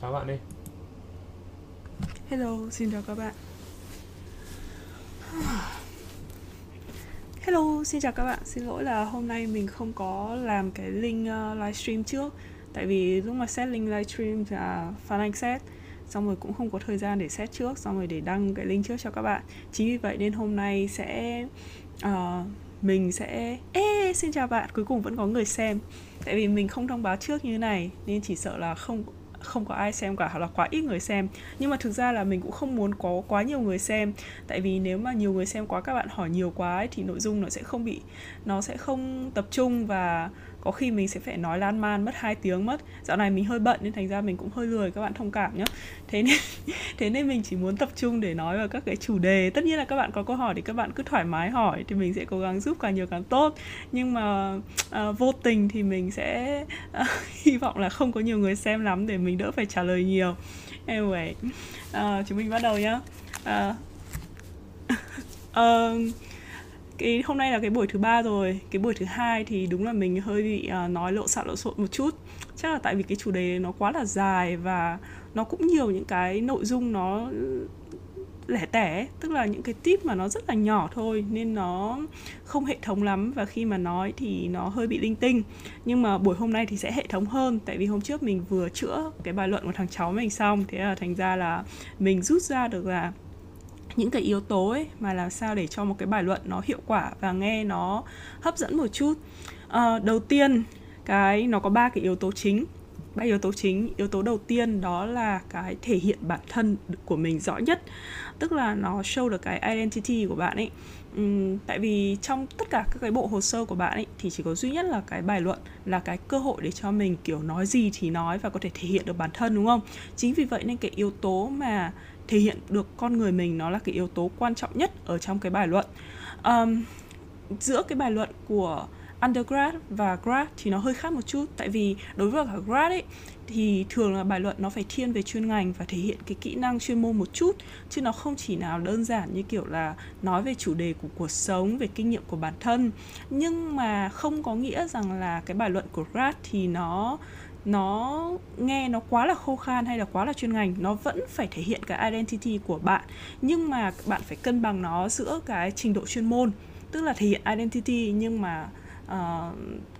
chào bạn đi Hello, xin chào các bạn. Hello, xin chào các bạn. Xin lỗi là hôm nay mình không có làm cái link uh, livestream trước tại vì lúc mà set link livestream là Phan Anh set xong rồi cũng không có thời gian để set trước xong rồi để đăng cái link trước cho các bạn. Chính vì vậy nên hôm nay sẽ uh, mình sẽ Ê, xin chào bạn, cuối cùng vẫn có người xem Tại vì mình không thông báo trước như thế này Nên chỉ sợ là không không có ai xem cả hoặc là quá ít người xem. Nhưng mà thực ra là mình cũng không muốn có quá nhiều người xem. Tại vì nếu mà nhiều người xem quá các bạn hỏi nhiều quá ấy, thì nội dung nó sẽ không bị nó sẽ không tập trung và có khi mình sẽ phải nói lan man mất 2 tiếng mất dạo này mình hơi bận nên thành ra mình cũng hơi lười các bạn thông cảm nhé thế nên thế nên mình chỉ muốn tập trung để nói vào các cái chủ đề. Tất nhiên là các bạn có câu hỏi thì các bạn cứ thoải mái hỏi thì mình sẽ cố gắng giúp càng nhiều càng tốt. Nhưng mà uh, vô tình thì mình sẽ uh, hy vọng là không có nhiều người xem lắm để mình đỡ phải trả lời nhiều. Anyway uh, chúng mình bắt đầu nhá. Uh, uh, cái hôm nay là cái buổi thứ ba rồi. Cái buổi thứ hai thì đúng là mình hơi bị uh, nói lộ xạo lộ xộn một chút. Chắc là tại vì cái chủ đề nó quá là dài và nó cũng nhiều những cái nội dung nó lẻ tẻ tức là những cái tip mà nó rất là nhỏ thôi nên nó không hệ thống lắm. Và khi mà nói thì nó hơi bị linh tinh. Nhưng mà buổi hôm nay thì sẽ hệ thống hơn. Tại vì hôm trước mình vừa chữa cái bài luận của thằng cháu mình xong. Thế là thành ra là mình rút ra được là những cái yếu tố ấy mà làm sao để cho một cái bài luận nó hiệu quả và nghe nó hấp dẫn một chút. À, đầu tiên cái nó có ba cái yếu tố chính. Ba yếu tố chính yếu tố đầu tiên đó là cái thể hiện bản thân của mình rõ nhất tức là nó show được cái identity của bạn ấy. Uhm, tại vì trong tất cả các cái bộ hồ sơ của bạn ấy thì chỉ có duy nhất là cái bài luận là cái cơ hội để cho mình kiểu nói gì thì nói và có thể thể hiện được bản thân đúng không? Chính vì vậy nên cái yếu tố mà thể hiện được con người mình nó là cái yếu tố quan trọng nhất ở trong cái bài luận. Um, giữa cái bài luận của undergrad và grad thì nó hơi khác một chút tại vì đối với cả grad ấy thì thường là bài luận nó phải thiên về chuyên ngành và thể hiện cái kỹ năng chuyên môn một chút chứ nó không chỉ nào đơn giản như kiểu là nói về chủ đề của cuộc sống về kinh nghiệm của bản thân. Nhưng mà không có nghĩa rằng là cái bài luận của grad thì nó nó nghe nó quá là khô khan hay là quá là chuyên ngành nó vẫn phải thể hiện cái identity của bạn. Nhưng mà bạn phải cân bằng nó giữa cái trình độ chuyên môn tức là thể hiện identity nhưng mà uh,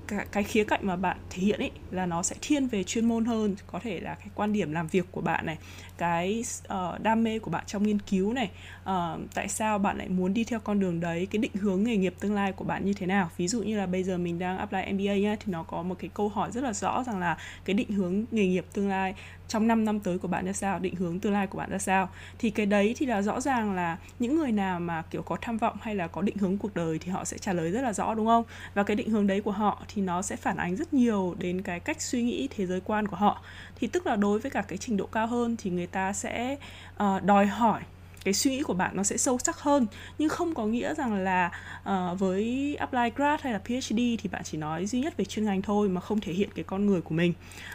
cái, cái khía cạnh mà bạn thể hiện ấy là nó sẽ thiên về chuyên môn hơn. Có thể là cái quan điểm làm việc của bạn này cái uh, đam mê của bạn trong nghiên cứu này uh, tại sao bạn lại muốn đi theo con đường đấy cái định hướng nghề nghiệp tương lai của bạn như thế nào. Ví dụ như là bây giờ mình đang apply MBA nhá thì nó có một cái câu hỏi rất là rõ rằng là cái định hướng nghề nghiệp tương lai trong 5 năm tới của bạn ra sao định hướng tương lai của bạn ra sao. Thì cái đấy thì là rõ ràng là những người nào mà kiểu có tham vọng hay là có định hướng cuộc đời thì họ sẽ trả lời rất là rõ đúng không? Và cái định hướng đấy của họ thì nó sẽ phản ánh rất nhiều đến cái cách suy nghĩ thế giới quan của họ. Thì tức là đối với cả cái trình độ cao hơn thì người ta sẽ uh, đòi hỏi cái suy nghĩ của bạn nó sẽ sâu sắc hơn. Nhưng không có nghĩa rằng là uh, với apply grad hay là PhD thì bạn chỉ nói duy nhất về chuyên ngành thôi mà không thể hiện cái con người của mình.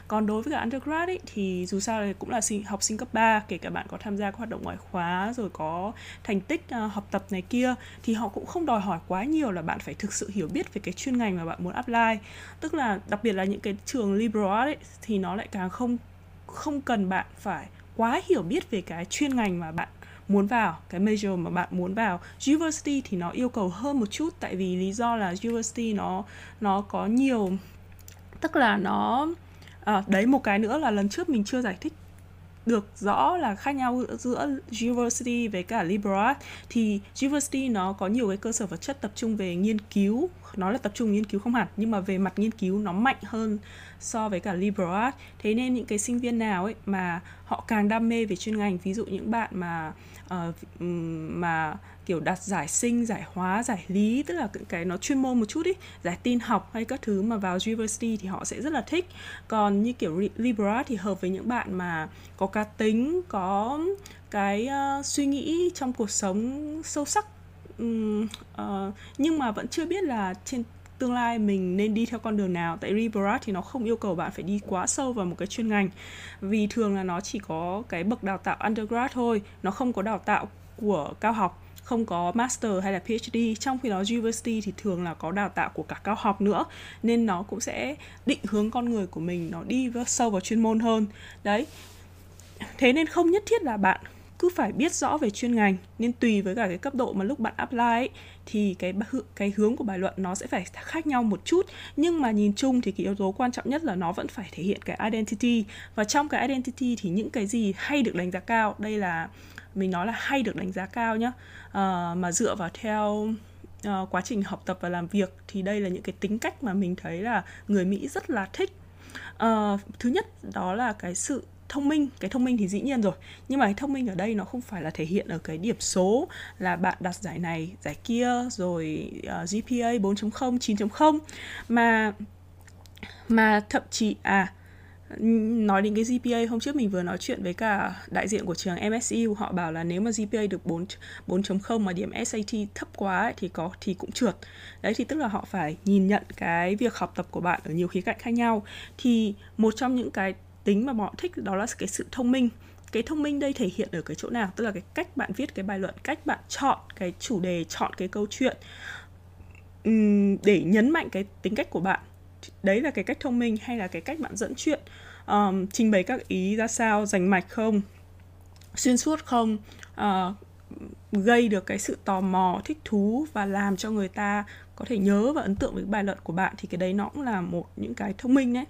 Còn đối với cả undergrad ấy, thì dù sao thì cũng là sinh, học sinh cấp 3 kể cả bạn có tham gia các hoạt động ngoại khóa rồi có thành tích uh, học tập này kia thì họ cũng không đòi hỏi quá nhiều là bạn phải thực sự hiểu biết về cái chuyên ngành mà bạn muốn apply. Tức là đặc biệt là những cái trường liberal arts ấy, thì nó lại càng không không cần bạn phải quá hiểu biết về cái chuyên ngành mà bạn muốn vào cái major mà bạn muốn vào university thì nó yêu cầu hơn một chút tại vì lý do là university nó nó có nhiều tức là nó à, đấy một cái nữa là lần trước mình chưa giải thích được rõ là khác nhau giữa university với cả liberal arts thì university nó có nhiều cái cơ sở vật chất tập trung về nghiên cứu. Nó là tập trung nghiên cứu không hẳn nhưng mà về mặt nghiên cứu nó mạnh hơn so với cả liberal arts. Thế nên những cái sinh viên nào ấy mà họ càng đam mê về chuyên ngành ví dụ những bạn mà uh, mà kiểu đặt giải sinh giải hóa giải lý tức là những cái nó chuyên môn một chút ý giải tin học hay các thứ mà vào university thì họ sẽ rất là thích. Còn như kiểu liberal thì hợp với những bạn mà có cá tính có cái uh, suy nghĩ trong cuộc sống sâu sắc. Um, uh, nhưng mà vẫn chưa biết là trên tương lai mình nên đi theo con đường nào. Tại liberal thì nó không yêu cầu bạn phải đi quá sâu vào một cái chuyên ngành. Vì thường là nó chỉ có cái bậc đào tạo undergrad thôi nó không có đào tạo của cao học không có master hay là PhD trong khi đó university thì thường là có đào tạo của cả cao học nữa nên nó cũng sẽ định hướng con người của mình nó đi vào sâu vào chuyên môn hơn. Đấy. Thế nên không nhất thiết là bạn cứ phải biết rõ về chuyên ngành nên tùy với cả cái cấp độ mà lúc bạn apply ấy, thì cái cái hướng của bài luận nó sẽ phải khác nhau một chút. Nhưng mà nhìn chung thì cái yếu tố quan trọng nhất là nó vẫn phải thể hiện cái identity. Và trong cái identity thì những cái gì hay được đánh giá cao đây là mình nói là hay được đánh giá cao nhá. Uh, mà dựa vào theo uh, quá trình học tập và làm việc thì đây là những cái tính cách mà mình thấy là người Mỹ rất là thích. Uh, thứ nhất đó là cái sự thông minh cái thông minh thì dĩ nhiên rồi nhưng mà cái thông minh ở đây nó không phải là thể hiện ở cái điểm số là bạn đạt giải này giải kia rồi uh, GPA 4.0 9.0 mà mà thậm chí à nói đến cái GPA hôm trước mình vừa nói chuyện với cả đại diện của trường MSU họ bảo là nếu mà GPA được 4 4.0 mà điểm SAT thấp quá ấy, thì có thì cũng trượt. Đấy thì tức là họ phải nhìn nhận cái việc học tập của bạn ở nhiều khía cạnh khác nhau. Thì một trong những cái tính mà họ thích đó là cái sự thông minh cái thông minh đây thể hiện ở cái chỗ nào tức là cái cách bạn viết cái bài luận cách bạn chọn cái chủ đề chọn cái câu chuyện để nhấn mạnh cái tính cách của bạn đấy là cái cách thông minh hay là cái cách bạn dẫn chuyện? Um, trình bày các ý ra sao rành mạch không xuyên suốt không? Uh, gây được cái sự tò mò thích thú và làm cho người ta có thể nhớ và ấn tượng với bài luận của bạn thì cái đấy nó cũng là một những cái thông minh đấy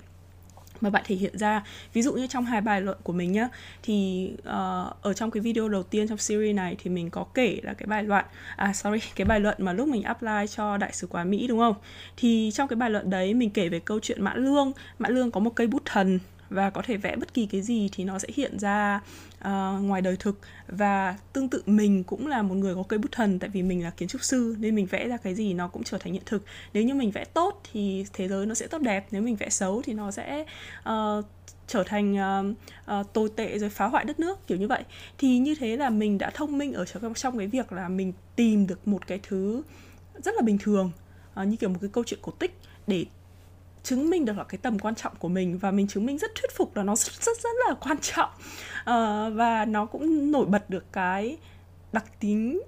mà bạn thể hiện ra. Ví dụ như trong hai bài luận của mình nhá thì uh, ở trong cái video đầu tiên trong series này thì mình có kể là cái bài luận à sorry cái bài luận mà lúc mình apply cho đại sứ quán Mỹ đúng không? Thì trong cái bài luận đấy mình kể về câu chuyện Mã Lương. Mã Lương có một cây bút thần và có thể vẽ bất kỳ cái gì thì nó sẽ hiện ra uh, ngoài đời thực. Và tương tự mình cũng là một người có cây bút thần tại vì mình là kiến trúc sư nên mình vẽ ra cái gì nó cũng trở thành hiện thực. Nếu như mình vẽ tốt thì thế giới nó sẽ tốt đẹp nếu mình vẽ xấu thì nó sẽ uh, trở thành uh, uh, tồi tệ rồi phá hoại đất nước kiểu như vậy. Thì như thế là mình đã thông minh ở trong cái việc là mình tìm được một cái thứ rất là bình thường uh, như kiểu một cái câu chuyện cổ tích để chứng minh được là cái tầm quan trọng của mình và mình chứng minh rất thuyết phục là nó rất rất rất là quan trọng. Uh, và nó cũng nổi bật được cái đặc tính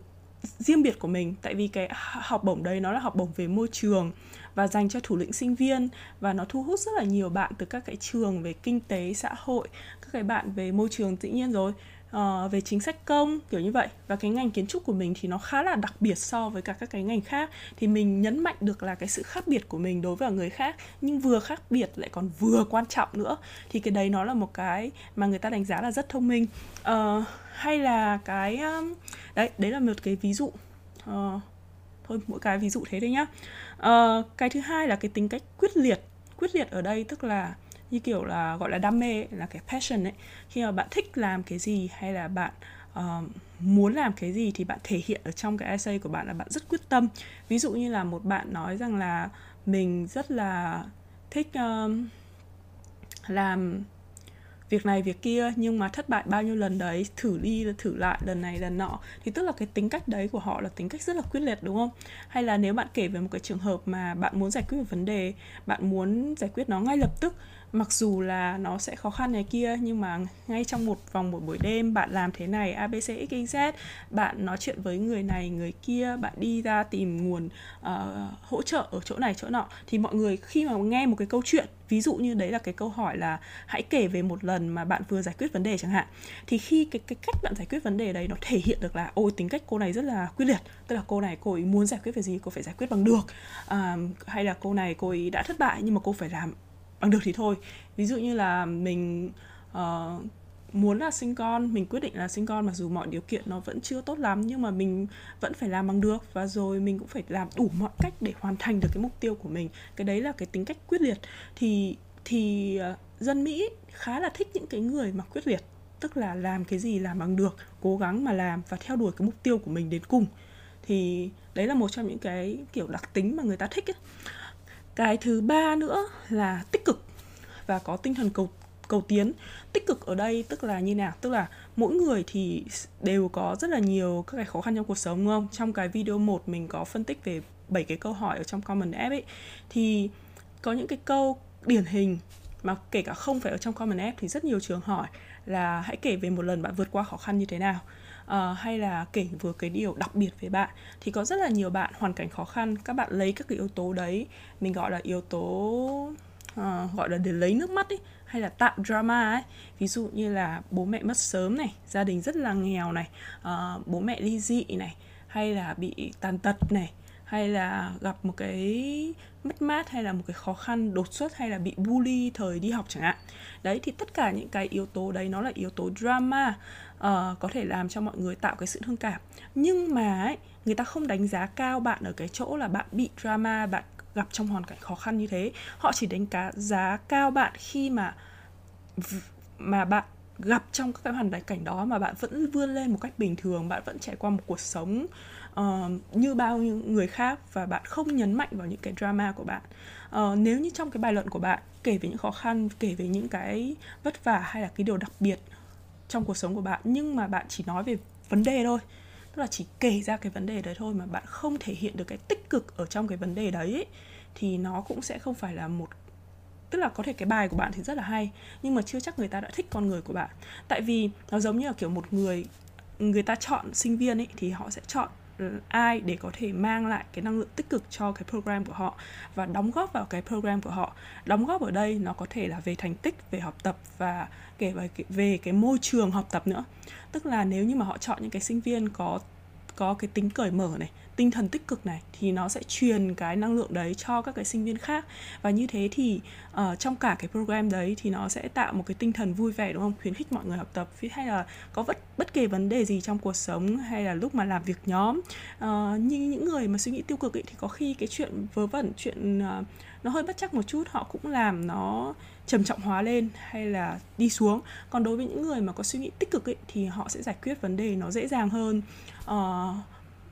riêng biệt của mình. Tại vì cái học bổng đấy nó là học bổng về môi trường và dành cho thủ lĩnh sinh viên và nó thu hút rất là nhiều bạn từ các cái trường về kinh tế xã hội các cái bạn về môi trường tự nhiên rồi uh, về chính sách công kiểu như vậy. Và cái ngành kiến trúc của mình thì nó khá là đặc biệt so với cả các cái ngành khác. Thì mình nhấn mạnh được là cái sự khác biệt của mình đối với người khác nhưng vừa khác biệt lại còn vừa quan trọng nữa. Thì cái đấy nó là một cái mà người ta đánh giá là rất thông minh. Uh, hay là cái um, đấy đấy là một cái ví dụ. Uh, thôi mỗi cái ví dụ thế thôi nhá. Uh, cái thứ hai là cái tính cách quyết liệt. Quyết liệt ở đây tức là như kiểu là gọi là đam mê là cái passion ấy. Khi mà bạn thích làm cái gì hay là bạn uh, muốn làm cái gì thì bạn thể hiện ở trong cái essay của bạn là bạn rất quyết tâm. Ví dụ như là một bạn nói rằng là mình rất là thích uh, làm việc này việc kia nhưng mà thất bại bao nhiêu lần đấy thử đi thử lại lần này lần nọ. Thì tức là cái tính cách đấy của họ là tính cách rất là quyết liệt đúng không? Hay là nếu bạn kể về một cái trường hợp mà bạn muốn giải quyết một vấn đề bạn muốn giải quyết nó ngay lập tức mặc dù là nó sẽ khó khăn này kia nhưng mà ngay trong một vòng một buổi đêm bạn làm thế này abc xyz bạn nói chuyện với người này người kia bạn đi ra tìm nguồn uh, hỗ trợ ở chỗ này chỗ nọ thì mọi người khi mà nghe một cái câu chuyện ví dụ như đấy là cái câu hỏi là hãy kể về một lần mà bạn vừa giải quyết vấn đề chẳng hạn thì khi cái cái cách bạn giải quyết vấn đề đấy nó thể hiện được là ôi tính cách cô này rất là quyết liệt tức là cô này cô ấy muốn giải quyết về gì cô phải giải quyết bằng được à, hay là cô này cô ấy đã thất bại nhưng mà cô phải làm bằng được thì thôi. Ví dụ như là mình uh, muốn là sinh con mình quyết định là sinh con mặc dù mọi điều kiện nó vẫn chưa tốt lắm nhưng mà mình vẫn phải làm bằng được và rồi mình cũng phải làm đủ mọi cách để hoàn thành được cái mục tiêu của mình. Cái đấy là cái tính cách quyết liệt. Thì thì uh, dân mỹ khá là thích những cái người mà quyết liệt tức là làm cái gì làm bằng được cố gắng mà làm và theo đuổi cái mục tiêu của mình đến cùng. Thì đấy là một trong những cái kiểu đặc tính mà người ta thích ấy cái thứ ba nữa là tích cực và có tinh thần cầu cầu tiến. Tích cực ở đây tức là như nào? Tức là mỗi người thì đều có rất là nhiều các cái khó khăn trong cuộc sống, đúng không? Trong cái video một mình có phân tích về bảy cái câu hỏi ở trong comment app ấy, thì có những cái câu điển hình mà kể cả không phải ở trong comment app thì rất nhiều trường hỏi là hãy kể về một lần bạn vượt qua khó khăn như thế nào uh, hay là kể vừa cái điều đặc biệt về bạn thì có rất là nhiều bạn hoàn cảnh khó khăn các bạn lấy các cái yếu tố đấy mình gọi là yếu tố uh, gọi là để lấy nước mắt ấy hay là tạo drama ấy. Ví dụ như là bố mẹ mất sớm này gia đình rất là nghèo này uh, bố mẹ ly dị này hay là bị tàn tật này hay là gặp một cái mất mát hay là một cái khó khăn đột xuất hay là bị bully thời đi học chẳng hạn. Đấy thì tất cả những cái yếu tố đấy nó là yếu tố drama uh, có thể làm cho mọi người tạo cái sự thương cảm. Nhưng mà ấy, người ta không đánh giá cao bạn ở cái chỗ là bạn bị drama bạn gặp trong hoàn cảnh khó khăn như thế. Họ chỉ đánh giá cao bạn khi mà mà bạn gặp trong các cái hoàn cảnh đó mà bạn vẫn vươn lên một cách bình thường bạn vẫn trải qua một cuộc sống uh, như bao nhiêu người khác và bạn không nhấn mạnh vào những cái drama của bạn. Uh, nếu như trong cái bài luận của bạn kể về những khó khăn kể về những cái vất vả hay là cái điều đặc biệt trong cuộc sống của bạn nhưng mà bạn chỉ nói về vấn đề thôi. Tức là chỉ kể ra cái vấn đề đấy thôi mà bạn không thể hiện được cái tích cực ở trong cái vấn đề đấy ấy, thì nó cũng sẽ không phải là một tức là có thể cái bài của bạn thì rất là hay nhưng mà chưa chắc người ta đã thích con người của bạn. Tại vì nó giống như là kiểu một người người ta chọn sinh viên ấy thì họ sẽ chọn ai để có thể mang lại cái năng lượng tích cực cho cái program của họ và đóng góp vào cái program của họ. Đóng góp ở đây nó có thể là về thành tích, về học tập và kể về về cái môi trường học tập nữa. Tức là nếu như mà họ chọn những cái sinh viên có có cái tính cởi mở này tinh thần tích cực này thì nó sẽ truyền cái năng lượng đấy cho các cái sinh viên khác. Và như thế thì uh, trong cả cái program đấy thì nó sẽ tạo một cái tinh thần vui vẻ đúng không? Khuyến khích mọi người học tập hay là có bất bất kỳ vấn đề gì trong cuộc sống hay là lúc mà làm việc nhóm. Uh, như những người mà suy nghĩ tiêu cực ấy, thì có khi cái chuyện vớ vẩn chuyện uh, nó hơi bất chắc một chút họ cũng làm nó trầm trọng hóa lên hay là đi xuống. Còn đối với những người mà có suy nghĩ tích cực ấy, thì họ sẽ giải quyết vấn đề nó dễ dàng hơn. Uh,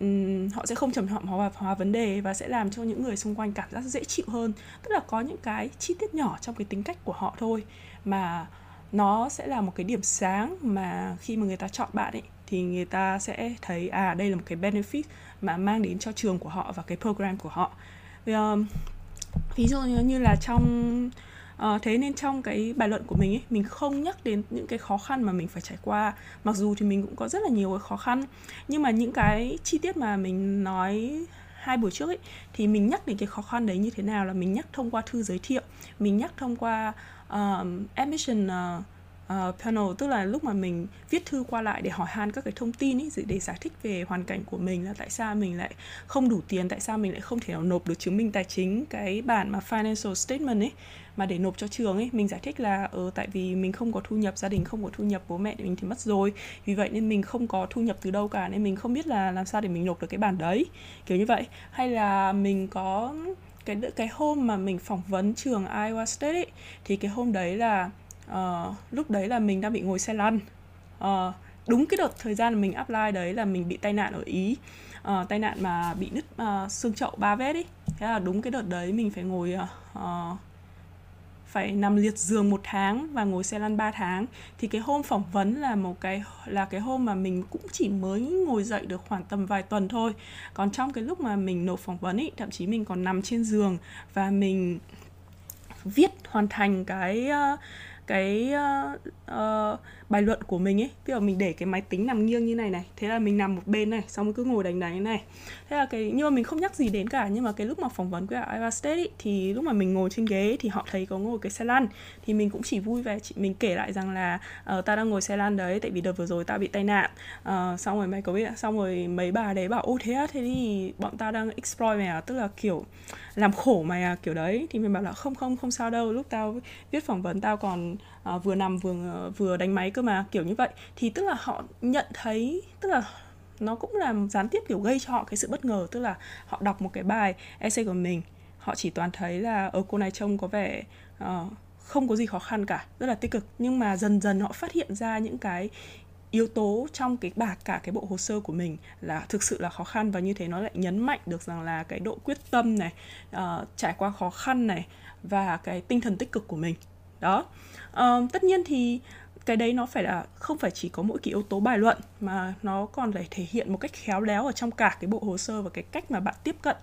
um, họ sẽ không trầm trọng hóa, hóa vấn đề và sẽ làm cho những người xung quanh cảm giác dễ chịu hơn. Tức là có những cái chi tiết nhỏ trong cái tính cách của họ thôi mà nó sẽ là một cái điểm sáng mà khi mà người ta chọn bạn ấy thì người ta sẽ thấy à đây là một cái benefit mà mang đến cho trường của họ và cái program của họ. Vì, um, ví dụ như là trong À, thế nên trong cái bài luận của mình ấy mình không nhắc đến những cái khó khăn mà mình phải trải qua. Mặc dù thì mình cũng có rất là nhiều cái khó khăn nhưng mà những cái chi tiết mà mình nói hai buổi trước ấy thì mình nhắc đến cái khó khăn đấy như thế nào là mình nhắc thông qua thư giới thiệu mình nhắc thông qua uh, admission uh, uh, panel tức là lúc mà mình viết thư qua lại để hỏi han các cái thông tin ý, để giải thích về hoàn cảnh của mình là tại sao mình lại không đủ tiền tại sao mình lại không thể nào nộp được chứng minh tài chính cái bản mà financial statement ấy mà để nộp cho trường ấy mình giải thích là ờ tại vì mình không có thu nhập gia đình không có thu nhập bố mẹ mình thì mất rồi. Vì vậy nên mình không có thu nhập từ đâu cả nên mình không biết là làm sao để mình nộp được cái bản đấy. Kiểu như vậy. Hay là mình có cái cái hôm mà mình phỏng vấn trường Iowa State ấy, thì cái hôm đấy là uh, lúc đấy là mình đang bị ngồi xe lăn. Uh, đúng cái đợt thời gian mình apply đấy là mình bị tai nạn ở ý. Uh, tai nạn mà bị nứt uh, xương chậu ba vết ấy. Thế là đúng cái đợt đấy mình phải ngồi uh, phải nằm liệt giường một tháng và ngồi xe lăn 3 tháng. Thì cái hôm phỏng vấn là một cái là cái hôm mà mình cũng chỉ mới ngồi dậy được khoảng tầm vài tuần thôi. Còn trong cái lúc mà mình nộp phỏng vấn ý thậm chí mình còn nằm trên giường và mình viết hoàn thành cái uh, cái uh, uh, bài luận của mình ấy. Ví dụ mình để cái máy tính nằm nghiêng như này này thế là mình nằm một bên này xong rồi cứ ngồi đánh đánh này. Thế là cái nhưng mà mình không nhắc gì đến cả nhưng mà cái lúc mà phỏng vấn với Iowa State ấy, thì lúc mà mình ngồi trên ghế thì họ thấy có ngồi cái xe lăn. Thì mình cũng chỉ vui vẻ chị mình kể lại rằng là ờ, uh, ta đang ngồi xe lăn đấy tại vì đợt vừa rồi ta bị tai nạn. Uh, xong rồi mày có biết xong rồi mấy bà đấy bảo ô thế á thế thì bọn ta đang exploit mày à? Tức là kiểu làm khổ mày à? Kiểu đấy. Thì mình bảo là không không không sao đâu lúc tao viết phỏng vấn tao còn À, vừa nằm vừa ờ, vừa đánh máy cơ mà kiểu như vậy. Thì tức là họ nhận thấy tức là nó cũng là gián tiếp kiểu gây cho họ cái sự bất ngờ tức là họ đọc một cái bài essay của mình họ chỉ toàn thấy là ở cô này trông có vẻ uh, không có gì khó khăn cả rất là tích cực. Nhưng mà dần dần họ phát hiện ra những cái yếu tố trong cái bạc cả cái bộ hồ sơ của mình là thực sự là khó khăn và như thế nó lại nhấn mạnh được rằng là cái độ quyết tâm này uh, trải qua khó khăn này và cái tinh thần tích cực của mình. Đó um, tất nhiên thì cái đấy nó phải là không phải chỉ có mỗi cái yếu tố bài luận mà nó còn phải thể hiện một cách khéo léo ở trong cả cái bộ hồ sơ và cái cách mà bạn tiếp cận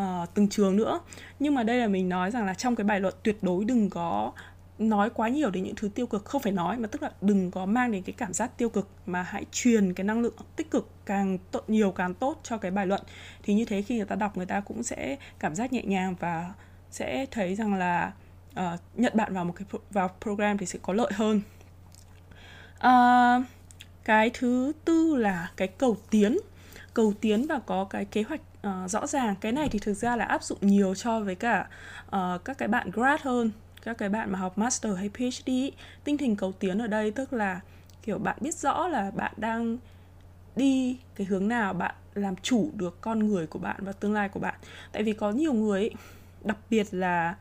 uh, từng trường nữa. Nhưng mà đây là mình nói rằng là trong cái bài luận tuyệt đối đừng có nói quá nhiều đến những thứ tiêu cực. Không phải nói mà tức là đừng có mang đến cái cảm giác tiêu cực mà hãy truyền cái năng lượng tích cực càng tốt nhiều càng tốt cho cái bài luận. Thì như thế khi người ta đọc người ta cũng sẽ cảm giác nhẹ nhàng và sẽ thấy rằng là uh, nhận bạn vào một cái pro- vào program thì sẽ có lợi hơn. Uh, cái thứ tư là cái cầu tiến. Cầu tiến và có cái kế hoạch uh, rõ ràng. Cái này thì thực ra là áp dụng nhiều cho với cả uh, các cái bạn grad hơn các cái bạn mà học master hay phd ý. tinh thần cầu tiến ở đây tức là kiểu bạn biết rõ là bạn đang đi cái hướng nào bạn làm chủ được con người của bạn và tương lai của bạn. Tại vì có nhiều người ấy, đặc biệt là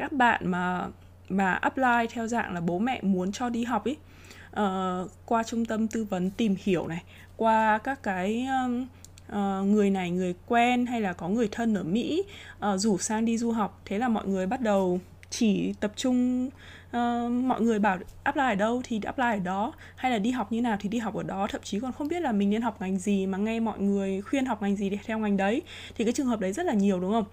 các bạn mà mà apply theo dạng là bố mẹ muốn cho đi học ấy uh, ờ, qua trung tâm tư vấn tìm hiểu này qua các cái um, uh, người này người quen hay là có người thân ở mỹ uh, rủ sang đi du học. Thế là mọi người bắt đầu chỉ tập trung uh, mọi người bảo apply ở đâu thì apply ở đó hay là đi học như nào thì đi học ở đó. Thậm chí còn không biết là mình nên học ngành gì mà nghe mọi người khuyên học ngành gì để theo ngành đấy. Thì cái trường hợp đấy rất là nhiều đúng không?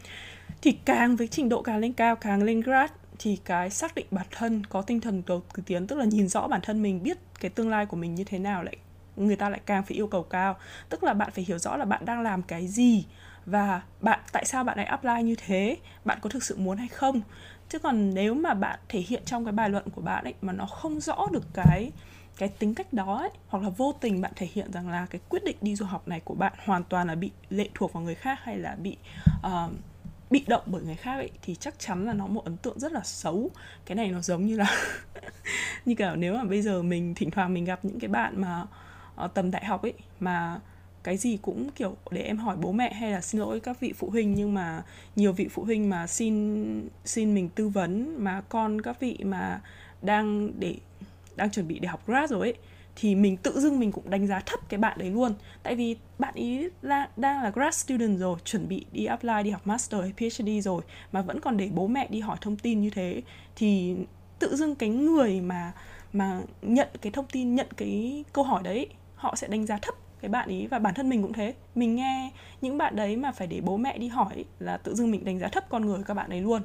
Thì càng với trình độ càng lên cao càng lên grad thì cái xác định bản thân có tinh thần đầu tiến tức là nhìn rõ bản thân mình biết cái tương lai của mình như thế nào lại người ta lại càng phải yêu cầu cao. Tức là bạn phải hiểu rõ là bạn đang làm cái gì và bạn tại sao bạn lại apply như thế bạn có thực sự muốn hay không. Chứ còn nếu mà bạn thể hiện trong cái bài luận của bạn ấy mà nó không rõ được cái cái tính cách đó ấy, hoặc là vô tình bạn thể hiện rằng là cái quyết định đi du học này của bạn hoàn toàn là bị lệ thuộc vào người khác hay là bị uh, bị động bởi người khác ấy thì chắc chắn là nó một ấn tượng rất là xấu. Cái này nó giống như là như kiểu nếu mà bây giờ mình thỉnh thoảng mình gặp những cái bạn mà uh, tầm đại học ấy mà cái gì cũng kiểu để em hỏi bố mẹ hay là xin lỗi các vị phụ huynh nhưng mà nhiều vị phụ huynh mà xin xin mình tư vấn mà con các vị mà đang để đang chuẩn bị để học grad rồi ấy thì mình tự dưng mình cũng đánh giá thấp cái bạn đấy luôn. Tại vì bạn ý là, đang là grad student rồi chuẩn bị đi apply đi học master hay phd rồi mà vẫn còn để bố mẹ đi hỏi thông tin như thế. Thì tự dưng cái người mà mà nhận cái thông tin nhận cái câu hỏi đấy họ sẽ đánh giá thấp cái bạn ý và bản thân mình cũng thế. Mình nghe những bạn đấy mà phải để bố mẹ đi hỏi là tự dưng mình đánh giá thấp con người các bạn ấy luôn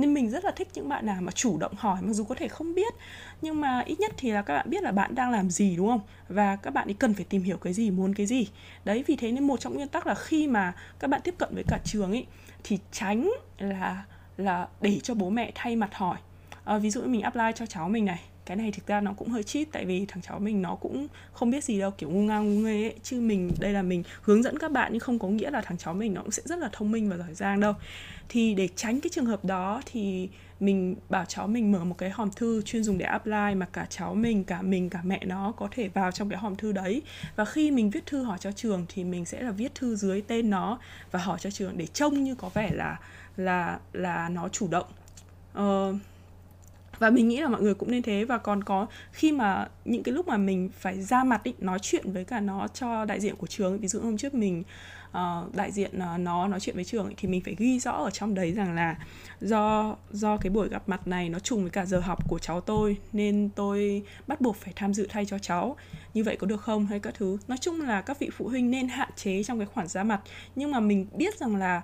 nên mình rất là thích những bạn nào mà chủ động hỏi mặc dù có thể không biết nhưng mà ít nhất thì là các bạn biết là bạn đang làm gì đúng không? Và các bạn ấy cần phải tìm hiểu cái gì muốn cái gì. Đấy vì thế nên một trong nguyên tắc là khi mà các bạn tiếp cận với cả trường ấy thì tránh là là để cho bố mẹ thay mặt hỏi. À, ví dụ như mình apply cho cháu mình này cái này thực ra nó cũng hơi cheat tại vì thằng cháu mình nó cũng không biết gì đâu kiểu ngu ngang ngu nghê ấy. Chứ mình đây là mình hướng dẫn các bạn nhưng không có nghĩa là thằng cháu mình nó cũng sẽ rất là thông minh và giỏi giang đâu. Thì để tránh cái trường hợp đó thì mình bảo cháu mình mở một cái hòm thư chuyên dùng để apply mà cả cháu mình cả mình cả mẹ nó có thể vào trong cái hòm thư đấy. Và khi mình viết thư hỏi cho trường thì mình sẽ là viết thư dưới tên nó và hỏi cho trường để trông như có vẻ là là là nó chủ động. Uh, và mình nghĩ là mọi người cũng nên thế. Và còn có khi mà những cái lúc mà mình phải ra mặt ý, nói chuyện với cả nó cho đại diện của trường. Ví dụ hôm trước mình uh, đại diện uh, nó nói chuyện với trường thì mình phải ghi rõ ở trong đấy rằng là do do cái buổi gặp mặt này nó trùng với cả giờ học của cháu tôi nên tôi bắt buộc phải tham dự thay cho cháu. Như vậy có được không? Hay các thứ. Nói chung là các vị phụ huynh nên hạn chế trong cái khoản ra mặt. Nhưng mà mình biết rằng là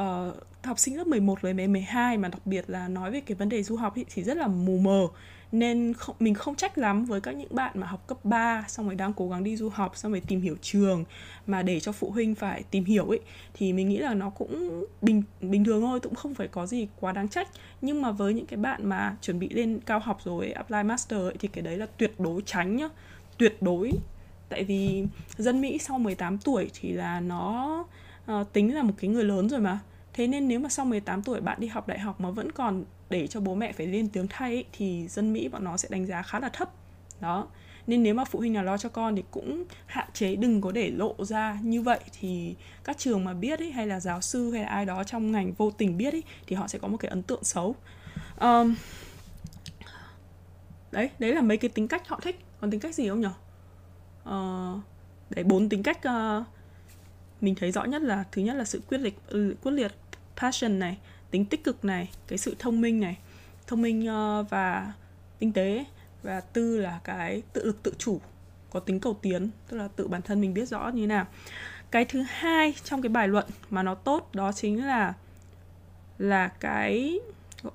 uh, học sinh lớp 11 với mấy 12 mà đặc biệt là nói về cái vấn đề du học ý, thì rất là mù mờ. Nên không, mình không trách lắm với các những bạn mà học cấp 3 xong rồi đang cố gắng đi du học xong rồi tìm hiểu trường mà để cho phụ huynh phải tìm hiểu ấy thì mình nghĩ là nó cũng bình bình thường thôi cũng không phải có gì quá đáng trách. Nhưng mà với những cái bạn mà chuẩn bị lên cao học rồi apply master ấy, thì cái đấy là tuyệt đối tránh nhá. Tuyệt đối. Tại vì dân Mỹ sau 18 tuổi thì là nó uh, tính là một cái người lớn rồi mà. Thế nên nếu mà sau 18 tuổi bạn đi học đại học mà vẫn còn để cho bố mẹ phải lên tiếng thay ấy, thì dân Mỹ bọn nó sẽ đánh giá khá là thấp. Đó. Nên nếu mà phụ huynh nào lo cho con thì cũng hạn chế đừng có để lộ ra như vậy. Thì các trường mà biết ấy hay là giáo sư hay là ai đó trong ngành vô tình biết ấy thì họ sẽ có một cái ấn tượng xấu. Um, đấy đấy là mấy cái tính cách họ thích. Còn tính cách gì không nhỉ uh, ờ, đấy bốn tính cách uh, mình thấy rõ nhất là, thứ nhất là sự quyết liệt ừ, quyết liệt, passion này, tính tích cực này, cái sự thông minh này. Thông minh ờ, và tinh tế, và tư là cái tự lực tự chủ, có tính cầu tiến, tức là tự bản thân mình biết rõ như thế nào. Cái thứ hai trong cái bài luận mà nó tốt đó chính là là cái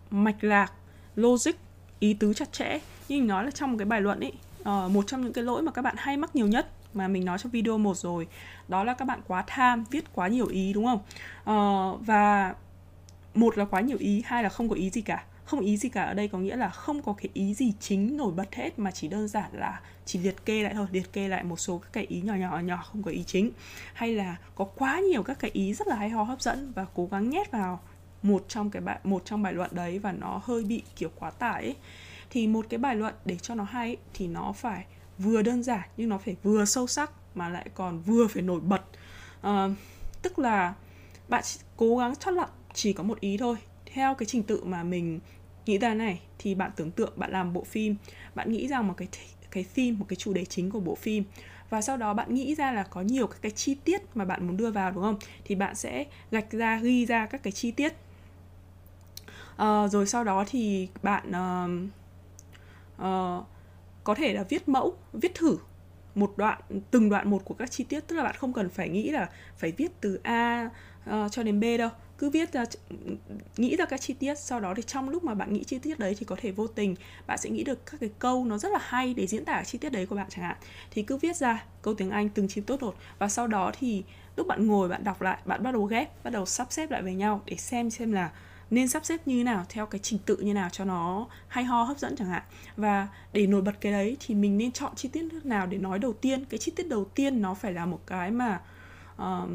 mạch lạc, logic, ý tứ chặt chẽ. Như mình nói là trong một cái bài luận ấy ờ, một trong những cái lỗi mà các bạn hay mắc nhiều nhất mà mình nói trong video một rồi. Đó là các bạn quá tham viết quá nhiều ý đúng không? Uh, và một là quá nhiều ý hai là không có ý gì cả. Không ý gì cả ở đây có nghĩa là không có cái ý gì chính nổi bật hết mà chỉ đơn giản là chỉ liệt kê lại thôi liệt kê lại một số các cái ý nhỏ nhỏ nhỏ không có ý chính. Hay là có quá nhiều các cái ý rất là hay ho hấp dẫn và cố gắng nhét vào một trong cái bài một trong bài luận đấy và nó hơi bị kiểu quá tải ấy. thì một cái bài luận để cho nó hay ấy, thì nó phải vừa đơn giản nhưng nó phải vừa sâu sắc mà lại còn vừa phải nổi bật. Uh, tức là bạn cố gắng chót lọc chỉ có một ý thôi. Theo cái trình tự mà mình nghĩ ra này thì bạn tưởng tượng bạn làm bộ phim bạn nghĩ rằng một cái cái theme một cái chủ đề chính của bộ phim và sau đó bạn nghĩ ra là có nhiều các cái chi tiết mà bạn muốn đưa vào đúng không? Thì bạn sẽ gạch ra ghi ra các cái chi tiết. Uh, rồi sau đó thì bạn uh, uh, có thể là viết mẫu viết thử một đoạn từng đoạn một của các chi tiết. Tức là bạn không cần phải nghĩ là phải viết từ a uh, cho đến b đâu. Cứ viết ra nghĩ ra các chi tiết sau đó thì trong lúc mà bạn nghĩ chi tiết đấy thì có thể vô tình bạn sẽ nghĩ được các cái câu nó rất là hay để diễn tả chi tiết đấy của bạn chẳng hạn. Thì cứ viết ra câu tiếng anh từng chi tốt một. Và sau đó thì lúc bạn ngồi bạn đọc lại bạn bắt đầu ghép bắt đầu sắp xếp lại với nhau để xem xem là nên sắp xếp như nào theo cái trình tự như nào cho nó hay ho hấp dẫn chẳng hạn. Và để nổi bật cái đấy thì mình nên chọn chi tiết nào để nói đầu tiên. Cái chi tiết đầu tiên nó phải là một cái mà uh,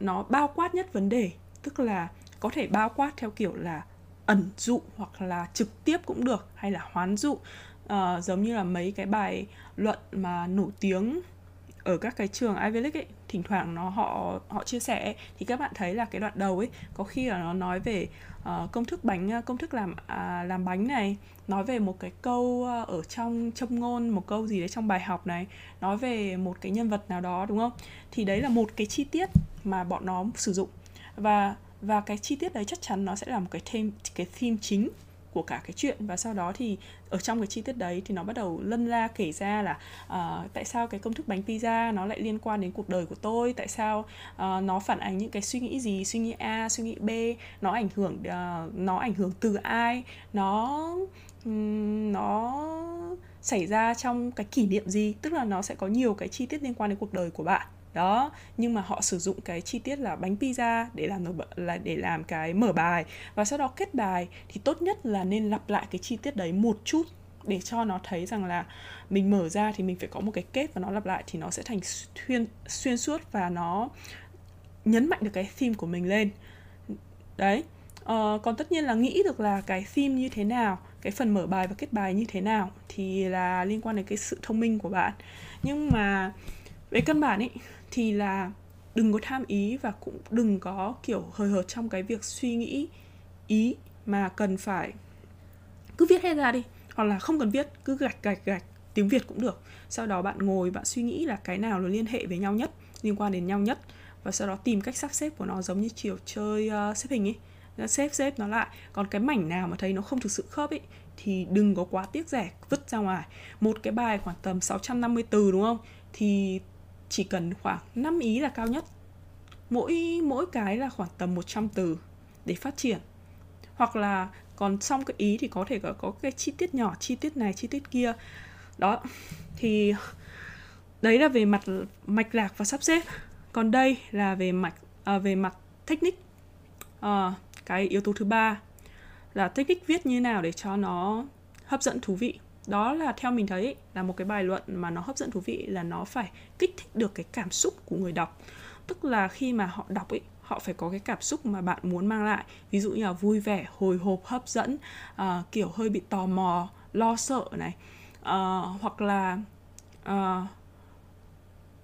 nó bao quát nhất vấn đề. Tức là có thể bao quát theo kiểu là ẩn dụ hoặc là trực tiếp cũng được hay là hoán dụ. Uh, giống như là mấy cái bài luận mà nổi tiếng ở các cái trường Ivy League ấy thỉnh thoảng nó họ họ chia sẻ ấy, thì các bạn thấy là cái đoạn đầu ấy có khi là nó nói về uh, công thức bánh ờ, công thức làm à, làm bánh này nói về một cái câu ờ, ở trong châm ngôn một câu gì đấy trong bài học này nói về một cái nhân vật nào đó đúng không? Thì đấy là một cái chi tiết mà bọn nó sử dụng. Và và cái chi tiết đấy chắc chắn nó sẽ là một cái theme cái theme chính của cả cái chuyện. Và sau đó thì ở trong cái chi tiết đấy thì nó bắt đầu lân la kể ra là uh, tại sao cái công thức bánh pizza nó lại liên quan đến cuộc đời của tôi? Tại sao uh, nó phản ánh những cái suy nghĩ gì? Suy nghĩ a suy nghĩ b nó ảnh hưởng uh, nó ảnh hưởng từ ai? Nó um, nó xảy ra trong cái kỷ niệm gì? Tức là nó sẽ có nhiều cái chi tiết liên quan đến cuộc đời của bạn đó nhưng mà họ sử dụng cái chi tiết là bánh pizza để làm là để làm cái mở bài. Và sau đó kết bài thì tốt nhất là nên lặp lại cái chi tiết đấy một chút để cho nó thấy rằng là mình mở ra thì mình phải có một cái kết và nó lặp lại thì nó sẽ thành xuyên xuyên suốt và nó nhấn mạnh được cái theme của mình lên. Đấy ờ, còn tất nhiên là nghĩ được là cái theme như thế nào cái phần mở bài và kết bài như thế nào thì là liên quan đến cái sự thông minh của bạn. Nhưng mà về căn bản ý thì là đừng có tham ý và cũng đừng có kiểu hời hợt trong cái việc suy nghĩ ý mà cần phải cứ viết hết ra đi. Hoặc là không cần viết cứ gạch gạch gạch tiếng việt cũng được. Sau đó bạn ngồi bạn suy nghĩ là cái nào nó liên hệ với nhau nhất liên quan đến nhau nhất. Và sau đó tìm cách sắp xếp của nó giống như chiều chơi uh, xếp hình ấy. Xếp xếp nó lại. Còn cái mảnh nào mà thấy nó không thực sự khớp ấy thì đừng có quá tiếc rẻ vứt ra ngoài. Một cái bài khoảng tầm 650 từ đúng không? Thì chỉ cần khoảng 5 ý là cao nhất. Mỗi mỗi cái là khoảng tầm 100 từ để phát triển. Hoặc là còn xong cái ý thì có thể có, có cái chi tiết nhỏ chi tiết này chi tiết kia. Đó thì đấy là về mặt mạch lạc và sắp xếp. Còn đây là về mạch à, về mặt technique. À, cái yếu tố thứ ba là technique viết như nào để cho nó hấp dẫn thú vị đó là theo mình thấy là một cái bài luận mà nó hấp dẫn thú vị là nó phải kích thích được cái cảm xúc của người đọc. Tức là khi mà họ đọc ấy họ phải có cái cảm xúc mà bạn muốn mang lại. Ví dụ như là vui vẻ hồi hộp hấp dẫn uh, kiểu hơi bị tò mò lo sợ này. Uh, hoặc là uh,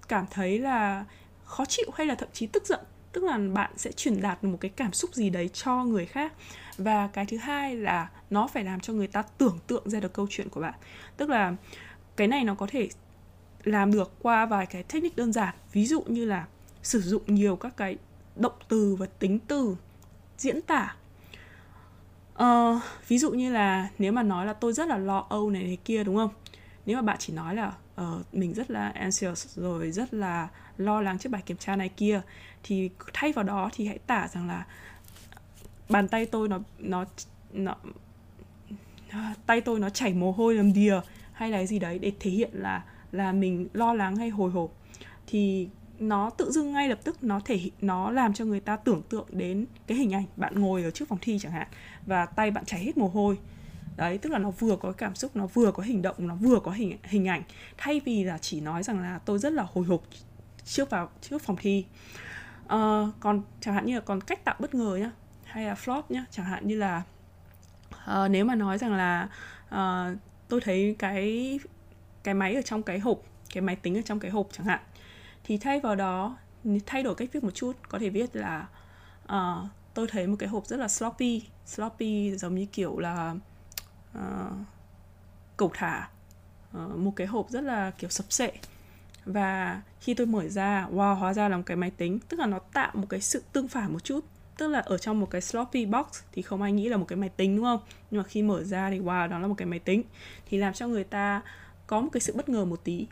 cảm thấy là khó chịu hay là thậm chí tức giận. Tức là bạn sẽ truyền đạt một cái cảm xúc gì đấy cho người khác và cái thứ hai là nó phải làm cho người ta tưởng tượng ra được câu chuyện của bạn. Tức là cái này nó có thể làm được qua vài cái technique đơn giản. Ví dụ như là sử dụng nhiều các cái động từ và tính từ diễn tả. Uh, ví dụ như là nếu mà nói là tôi rất là lo âu này này kia đúng không? Nếu mà bạn chỉ nói là uh, mình rất là anxious rồi rất là lo lắng trước bài kiểm tra này kia thì thay vào đó thì hãy tả rằng là bàn tay tôi nó nó nó à, tay tôi nó chảy mồ hôi làm đìa hay là gì đấy để thể hiện là là mình lo lắng hay hồi hộp. Thì nó tự dưng ngay lập tức nó thể nó làm cho người ta tưởng tượng đến cái hình ảnh bạn ngồi ở trước phòng thi chẳng hạn và tay bạn chảy hết mồ hôi. Đấy tức là nó vừa có cảm xúc nó vừa có hành động nó vừa có hình hình ảnh. Thay vì là chỉ nói rằng là tôi rất là hồi hộp trước vào trước phòng thi. Uh, còn chẳng hạn như là còn cách tạo bất ngờ nhá hay là flop nhá chẳng hạn như là uh, nếu mà nói rằng là uh, tôi thấy cái cái máy ở trong cái hộp cái máy tính ở trong cái hộp chẳng hạn thì thay vào đó thay đổi cách viết một chút có thể viết là uh, tôi thấy một cái hộp rất là sloppy sloppy giống như kiểu là uh, cầu thả uh, một cái hộp rất là kiểu sập sệ. Và khi tôi mở ra wow hóa ra là một cái máy tính tức là nó tạo một cái sự tương phản một chút tức là ở trong một cái sloppy box thì không ai nghĩ là một cái máy tính đúng không? Nhưng mà khi mở ra thì wow đó là một cái máy tính. Thì làm cho người ta có một cái sự bất ngờ một tí.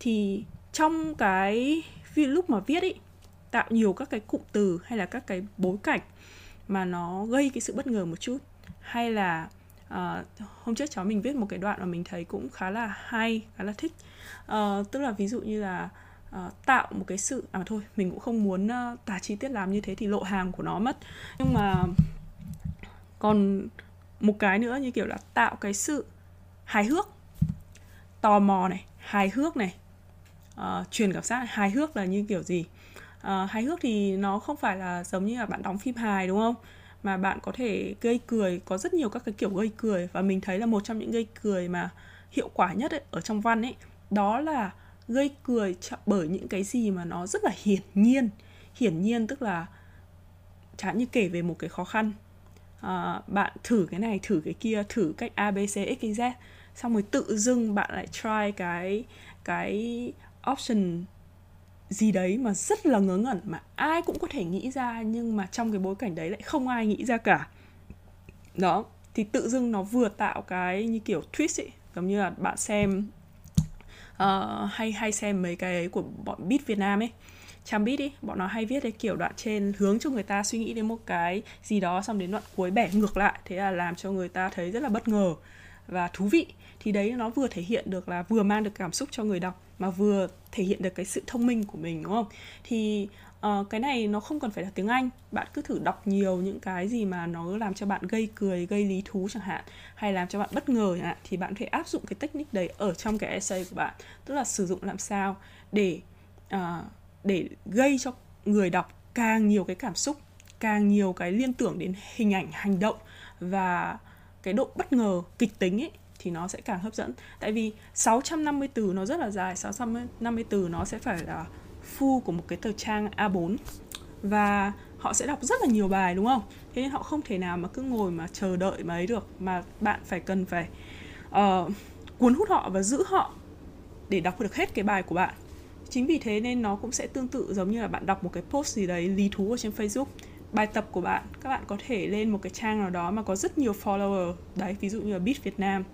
Thì trong cái lúc mà viết ý tạo nhiều các cái cụm từ hay là các cái bối cảnh mà nó gây cái sự bất ngờ một chút. Hay là uh, hôm trước cháu mình viết một cái đoạn mà mình thấy cũng khá là hay khá là thích. Uh, tức là ví dụ như là uh, tạo một cái sự à thôi mình cũng không muốn ờ, uh, tả chi tiết làm như thế thì lộ hàng của nó mất. Nhưng mà còn một cái nữa như kiểu là tạo cái sự hài hước tò mò này hài hước này uh, truyền cảm giác hài hước là như kiểu gì? Uh, hài hước thì nó không phải là giống như là bạn đóng phim hài đúng không? Mà bạn có thể gây cười có rất nhiều các cái kiểu gây cười và mình thấy là một trong những gây cười mà hiệu quả nhất ấy, ở trong văn ấy đó là gây cười bởi những cái gì mà nó rất là hiển nhiên. Hiển nhiên tức là chẳng như kể về một cái khó khăn. À, bạn thử cái này thử cái kia thử cách a b c x y z xong rồi tự dưng bạn lại try cái cái option gì đấy mà rất là ngớ ngẩn mà ai cũng có thể nghĩ ra nhưng mà trong cái bối cảnh đấy lại không ai nghĩ ra cả. Đó thì tự dưng nó vừa tạo cái như kiểu twist ấy giống như là bạn xem uh, hay hay xem mấy cái ấy của bọn beat Việt Nam ấy. Trang beat ý bọn nó hay viết cái kiểu đoạn trên hướng cho người ta suy nghĩ đến một cái gì đó xong đến đoạn cuối bẻ ngược lại. Thế là làm cho người ta thấy rất là bất ngờ và thú vị. Thì đấy nó vừa thể hiện được là vừa mang được cảm xúc cho người đọc mà vừa thể hiện được cái sự thông minh của mình đúng không? Thì uh, cái này nó không cần phải là tiếng anh. Bạn cứ thử đọc nhiều những cái gì mà nó làm cho bạn gây cười gây lý thú chẳng hạn hay làm cho bạn bất ngờ chẳng hạn thì bạn có thể áp dụng cái technique đấy ở trong cái essay của bạn. Tức là sử dụng làm sao để uh, để gây cho người đọc càng nhiều cái cảm xúc càng nhiều cái liên tưởng đến hình ảnh hành động và cái độ bất ngờ kịch tính ấy thì nó sẽ càng hấp dẫn. Tại vì 650 từ nó rất là dài 650 từ nó sẽ phải là full của một cái tờ trang A4 và họ sẽ đọc rất là nhiều bài đúng không? Thế nên họ không thể nào mà cứ ngồi mà chờ đợi mà ấy được mà bạn phải cần phải uh, cuốn hút họ và giữ họ để đọc được hết cái bài của bạn. Chính vì thế nên nó cũng sẽ tương tự giống như là bạn đọc một cái post gì đấy lý thú ở trên facebook. Bài tập của bạn các bạn có thể lên một cái trang nào đó mà có rất nhiều follower. Đấy ví dụ như là beat việt nam.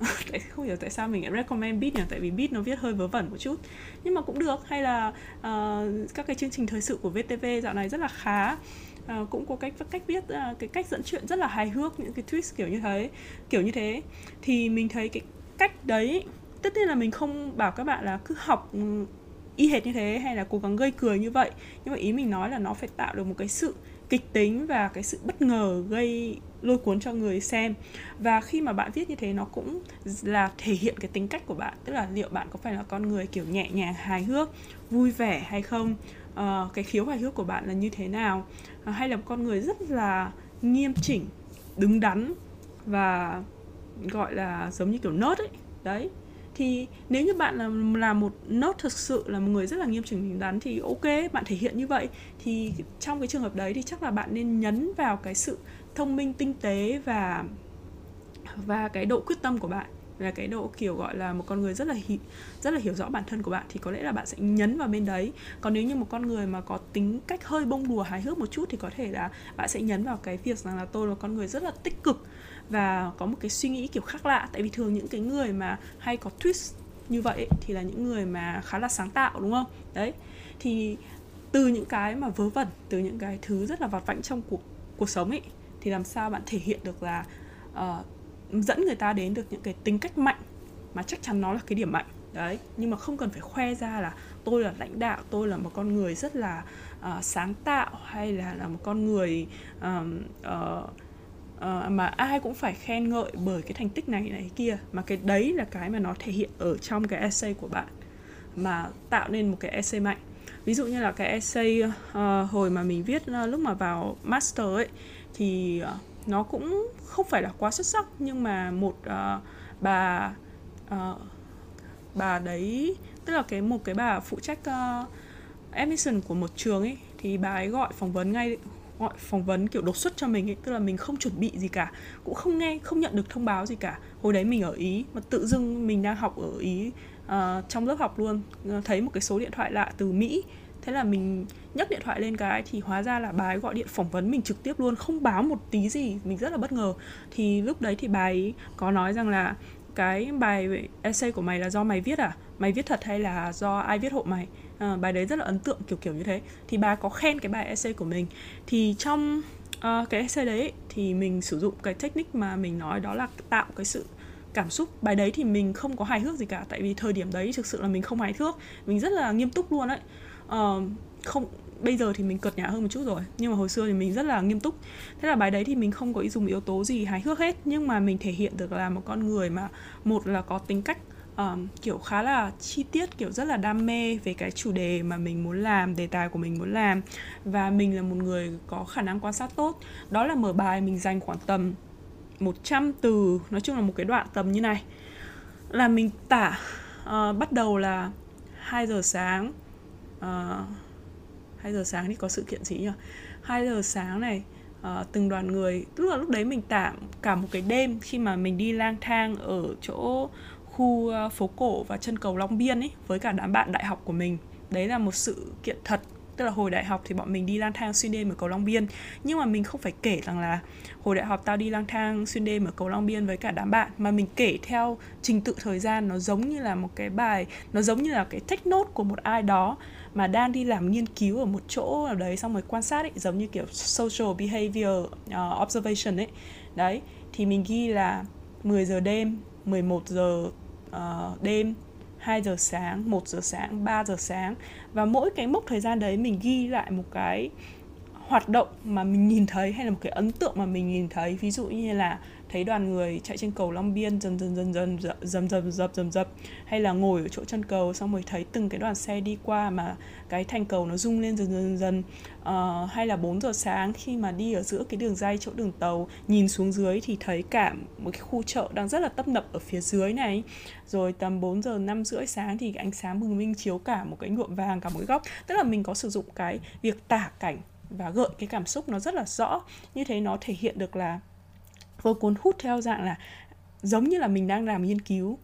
tại không hiểu tại sao mình lại recommend beat nhỉ? Tại vì beat nó viết hơi vớ vẩn một chút. Nhưng mà cũng được hay là uh, các cái chương trình thời sự của VTV dạo này rất là khá. Uh, cũng có cách cách viết uh, cái cách dẫn chuyện rất là hài hước những cái twist kiểu như thế kiểu như thế. Thì mình thấy cái cách đấy tất nhiên là mình không bảo các bạn là cứ học ừ, y hệt như thế hay là cố gắng gây cười như vậy. Nhưng mà ý mình nói là nó phải tạo được một cái sự kịch tính và cái sự bất ngờ gây lôi cuốn cho người xem. Và khi mà bạn viết như thế nó cũng là thể hiện cái tính cách của bạn. Tức là liệu bạn có phải là con người kiểu nhẹ nhàng hài hước vui vẻ hay không? Uh, cái khiếu hài hước của bạn là như thế nào? Uh, hay là một con người rất là nghiêm chỉnh đứng đắn và gọi là giống như kiểu nốt ấy. Đấy. Thì nếu như bạn là là một nốt thực sự là một người rất là nghiêm chỉnh đứng đắn thì ok bạn thể hiện như vậy. Thì trong cái trường hợp đấy thì chắc là bạn nên nhấn vào cái sự thông minh tinh tế và và cái độ quyết tâm của bạn là cái độ kiểu gọi là một con người rất là hi, rất là hiểu rõ bản thân của bạn thì có lẽ là bạn sẽ nhấn vào bên đấy. Còn nếu như một con người mà có tính cách hơi bông đùa hài hước một chút thì có thể là bạn sẽ nhấn vào cái việc rằng là tôi là con người rất là tích cực và có một cái suy nghĩ kiểu khác lạ. Tại vì thường những cái người mà hay có twist như vậy thì là những người mà khá là sáng tạo đúng không? Đấy. Thì từ những cái mà vớ vẩn từ những cái thứ rất là vặt vãnh trong cuộc cuộc sống ấy thì làm sao bạn thể hiện được là uh, dẫn người ta đến được những cái tính cách mạnh mà chắc chắn nó là cái điểm mạnh. Đấy nhưng mà không cần phải khoe ra là tôi là lãnh đạo tôi là một con người rất là uh, sáng tạo hay là là một con người uh, uh, uh, mà ai cũng phải khen ngợi bởi cái thành tích này này kia. Mà cái đấy là cái mà nó thể hiện ở trong cái essay của bạn mà tạo nên một cái essay mạnh. Ví dụ như là cái essay uh, hồi mà mình viết uh, lúc mà vào master ấy thì uh, nó cũng không phải là quá xuất sắc nhưng mà một uh, bà uh, bà đấy tức là cái một cái bà phụ trách uh, admission của một trường ấy thì bà ấy gọi phỏng vấn ngay gọi phỏng vấn kiểu đột xuất cho mình ấy tức là mình không chuẩn bị gì cả cũng không nghe không nhận được thông báo gì cả. Hồi đấy mình ở ý mà tự dưng mình đang học ở ý uh, trong lớp học luôn thấy một cái số điện thoại lạ từ mỹ thế là mình nhấc điện thoại lên cái thì hóa ra là bà ấy gọi điện phỏng vấn mình trực tiếp luôn không báo một tí gì. Mình rất là bất ngờ. Thì lúc đấy thì bà ấy có nói rằng là cái bài essay của mày là do mày viết à? Mày viết thật hay là do ai viết hộ mày? À, bài đấy rất là ấn tượng kiểu kiểu như thế. Thì bà có khen cái bài essay của mình. Thì trong uh, cái essay đấy thì mình sử dụng cái technique mà mình nói đó là tạo cái sự cảm xúc. Bài đấy thì mình không có hài hước gì cả tại vì thời điểm đấy thực sự là mình không hài hước. Mình rất là nghiêm túc luôn đấy uh, không bây giờ thì mình cợt nhã hơn một chút rồi. Nhưng mà hồi xưa thì mình rất là nghiêm túc. Thế là bài đấy thì mình không có dùng yếu tố gì hài hước hết. Nhưng mà mình thể hiện được là một con người mà một là có tính cách um, kiểu khá là chi tiết kiểu rất là đam mê về cái chủ đề mà mình muốn làm đề tài của mình muốn làm. Và mình là một người có khả năng quan sát tốt. Đó là mở bài mình dành khoảng tầm 100 từ nói chung là một cái đoạn tầm như này. Là mình tả uh, bắt đầu là 2 giờ sáng. Ờ, uh, 2 giờ sáng thì có sự kiện gì nhỉ 2 giờ sáng này uh, từng đoàn người tức là lúc đấy mình tạm cả một cái đêm khi mà mình đi lang thang ở chỗ khu uh, phố cổ và chân cầu Long Biên ấy với cả đám bạn đại học của mình. Đấy là một sự kiện thật tức là hồi đại học thì bọn mình đi lang thang xuyên đêm ở cầu Long Biên. Nhưng mà mình không phải kể rằng là hồi đại học tao đi lang thang xuyên đêm ở cầu Long Biên với cả đám bạn mà mình kể theo trình tự thời gian. Nó giống như là một cái bài nó giống như là cái take nốt của một ai đó mà đang đi làm nghiên cứu ở một chỗ nào đấy xong rồi quan sát ấy giống như kiểu social behavior uh, observation ấy. Đấy thì mình ghi là 10 giờ đêm 11 giờ uh, đêm 2 giờ sáng, 1 giờ sáng, 3 giờ sáng. Và mỗi cái mốc thời gian đấy mình ghi lại một cái hoạt động mà mình nhìn thấy hay là một cái ấn tượng mà mình nhìn thấy. Ví dụ như là thấy đoàn người chạy trên cầu Long Biên dần dần dần dần dầm dầm dập dầm dập hay là ngồi ở chỗ chân cầu xong rồi thấy từng cái đoàn xe đi qua mà cái thành cầu nó rung lên dần dần dần. Uh, hay là 4 giờ sáng khi mà đi ở giữa cái đường dây chỗ đường tàu nhìn xuống dưới thì thấy cả một cái khu chợ đang rất là tấp nập ở phía dưới này. Rồi tầm 4 giờ năm rưỡi sáng thì ánh sáng bừng minh chiếu cả một cái nhuộm vàng cả một cái góc. Tức là mình có sử dụng cái việc tả cảnh và gợi cái cảm xúc nó rất là rõ. Như thế nó thể hiện được là với cuốn hút theo dạng là giống như là mình đang làm nghiên cứu.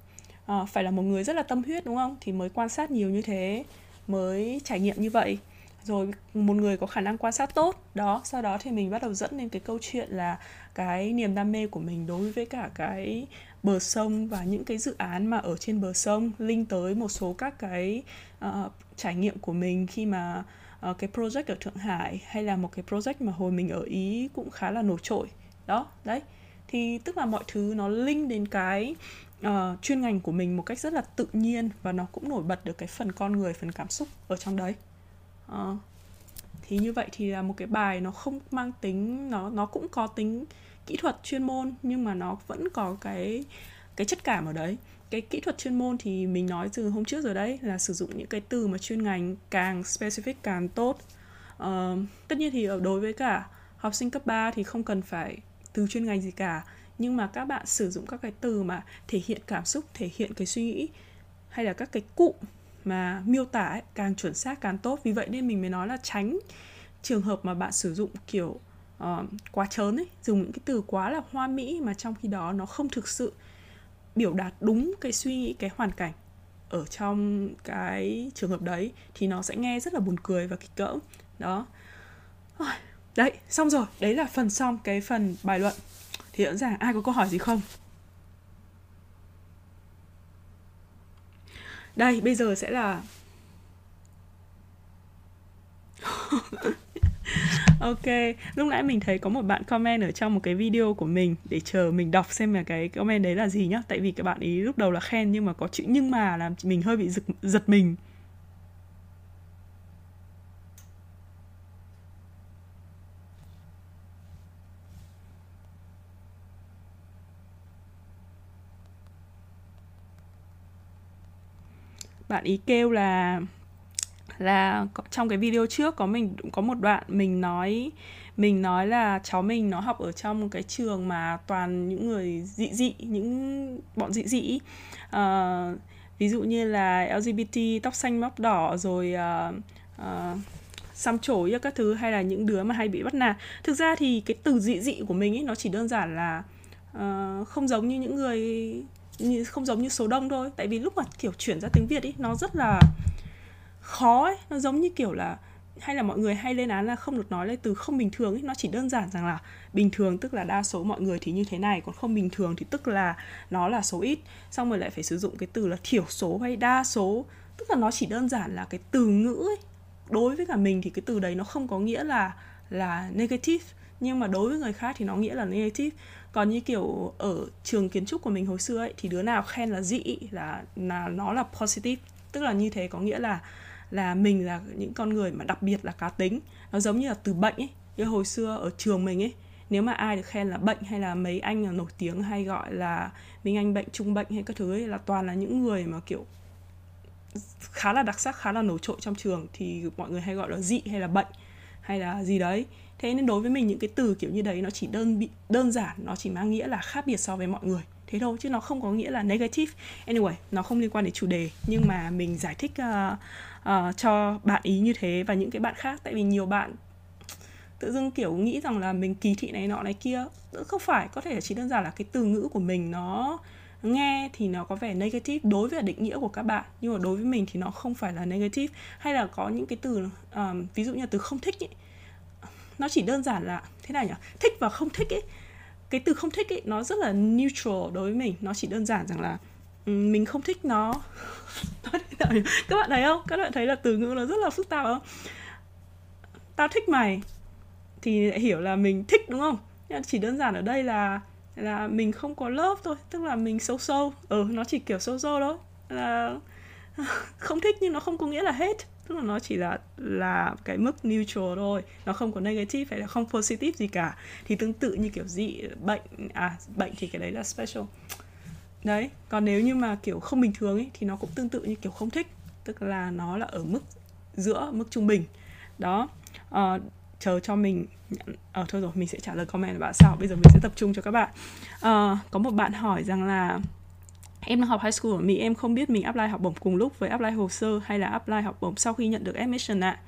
À, phải là một người rất là tâm huyết đúng không? Thì mới quan sát nhiều như thế mới trải nghiệm như vậy. Rồi một người có khả năng quan sát tốt đó sau đó thì mình bắt đầu dẫn lên cái câu chuyện là cái niềm đam mê của mình đối với cả cái bờ sông và những cái dự án mà ở trên bờ sông linh tới một số các cái uh, trải nghiệm của mình khi mà uh, cái project ở thượng hải hay là một cái project mà hồi mình ở ý cũng khá là nổi trội. Đó đấy thì tức là mọi thứ nó link đến cái uh, chuyên ngành của mình một cách rất là tự nhiên và nó cũng nổi bật được cái phần con người phần cảm xúc ở trong đấy. Uh, thì như vậy thì là một cái bài nó không mang tính nó nó cũng có tính kỹ thuật chuyên môn nhưng mà nó vẫn có cái cái chất cảm ở đấy. Cái kỹ thuật chuyên môn thì mình nói từ hôm trước rồi đấy là sử dụng những cái từ mà chuyên ngành càng specific càng tốt. Uh, tất nhiên thì ở đối với cả học sinh cấp 3 thì không cần phải từ chuyên ngành gì cả. Nhưng mà các bạn sử dụng các cái từ mà thể hiện cảm xúc thể hiện cái suy nghĩ hay là các cái cụm mà miêu tả ấy, càng chuẩn xác càng tốt. Vì vậy nên mình mới nói là tránh trường hợp mà bạn sử dụng kiểu uh, quá trớn ấy dùng những cái từ quá là hoa mỹ mà trong khi đó nó không thực sự biểu đạt đúng cái suy nghĩ cái hoàn cảnh ở trong cái trường hợp đấy thì nó sẽ nghe rất là buồn cười và kịch cỡ. Đó đấy xong rồi. Đấy là phần xong cái phần bài luận. Thì rõ ràng ai có câu hỏi gì không? Đây bây giờ sẽ là ok lúc nãy mình thấy có một bạn comment ở trong một cái video của mình để chờ mình đọc xem là cái comment đấy là gì nhá. Tại vì các bạn ý lúc đầu là khen nhưng mà có chữ nhưng mà làm mình hơi bị giật, giật mình. Bạn ý kêu là là trong cái video trước có mình có một đoạn mình nói mình nói là cháu mình nó học ở trong một cái trường mà toàn những người dị dị những bọn dị dị uh, ví dụ như là LGBT tóc xanh móc đỏ rồi uh, uh, xăm trổ các thứ hay là những đứa mà hay bị bắt nạt. Thực ra thì cái từ dị dị của mình ấy nó chỉ đơn giản là uh, không giống như những người không giống như số đông thôi. Tại vì lúc mà kiểu chuyển ra tiếng việt ấy nó rất là khó ấy. Nó giống như kiểu là, hay là mọi người hay lên án là không được nói lên từ không bình thường ấy nó chỉ đơn giản rằng là bình thường, tức là đa số mọi người thì như thế này, còn không bình thường thì tức là nó là số ít. Xong rồi lại phải sử dụng cái từ là thiểu số hay đa số. Tức là nó chỉ đơn giản là cái từ ngữ ấy. Đối với cả mình thì cái từ đấy nó không có nghĩa là là negative. Nhưng mà đối với người khác thì nó nghĩa là negative còn như kiểu ở trường kiến trúc của mình hồi xưa ấy, thì đứa nào khen là dị, là là nó là positive. Tức là như thế có nghĩa là là mình là những con người mà đặc biệt là cá tính. Nó giống như là từ bệnh ấy. Như hồi xưa ở trường mình ấy, nếu mà ai được khen là bệnh hay là mấy anh là nổi tiếng hay gọi là minh anh bệnh, trung bệnh hay các thứ ấy, là toàn là những người mà kiểu khá là đặc sắc, khá là nổi trội trong trường, thì mọi người hay gọi là dị hay là bệnh hay là gì đấy thế nên đối với mình những cái từ kiểu như đấy nó chỉ đơn bị đơn giản nó chỉ mang nghĩa là khác biệt so với mọi người. Thế thôi chứ nó không có nghĩa là negative. Anyway nó không liên quan đến chủ đề nhưng mà mình giải thích uh, uh, cho bạn ý như thế và những cái bạn khác. Tại vì nhiều bạn tự dưng kiểu nghĩ rằng là mình kỳ thị này nọ này kia. Không phải có thể chỉ đơn giản là cái từ ngữ của mình nó nghe thì nó có vẻ negative đối với định nghĩa của các bạn. Nhưng mà đối với mình thì nó không phải là negative. Hay là có những cái từ um, ví dụ như là từ không thích ý, nó chỉ đơn giản là, thế này nhỉ? Thích và không thích ấy. Cái từ không thích ấy, nó rất là neutral đối với mình. Nó chỉ đơn giản rằng là mình không thích nó. Các bạn thấy không? Các bạn thấy là từ ngữ nó rất là phức tạp không? Tao thích mày, thì lại hiểu là mình thích, đúng không? Nhưng chỉ đơn giản ở đây là là mình không có lớp thôi. Tức là mình sâu sâu ừ nó chỉ kiểu sâu sâu đó là không thích nhưng nó không có nghĩa là hết tức là nó chỉ là là cái mức neutral thôi. Nó không có negative hay là không positive gì cả. Thì tương tự như kiểu dị bệnh à bệnh thì cái đấy là special. Đấy còn nếu như mà kiểu không bình thường ấy thì nó cũng tương tự như kiểu không thích. Tức là nó là ở mức giữa mức trung bình. Đó. À, chờ cho mình ờ à, thôi rồi mình sẽ trả lời comment của bạn sau bây giờ mình sẽ tập trung cho các bạn. À, có một bạn hỏi rằng là em đang học high school ở Mỹ em không biết mình apply học bổng cùng lúc với apply hồ sơ hay là apply học bổng sau khi nhận được admission ạ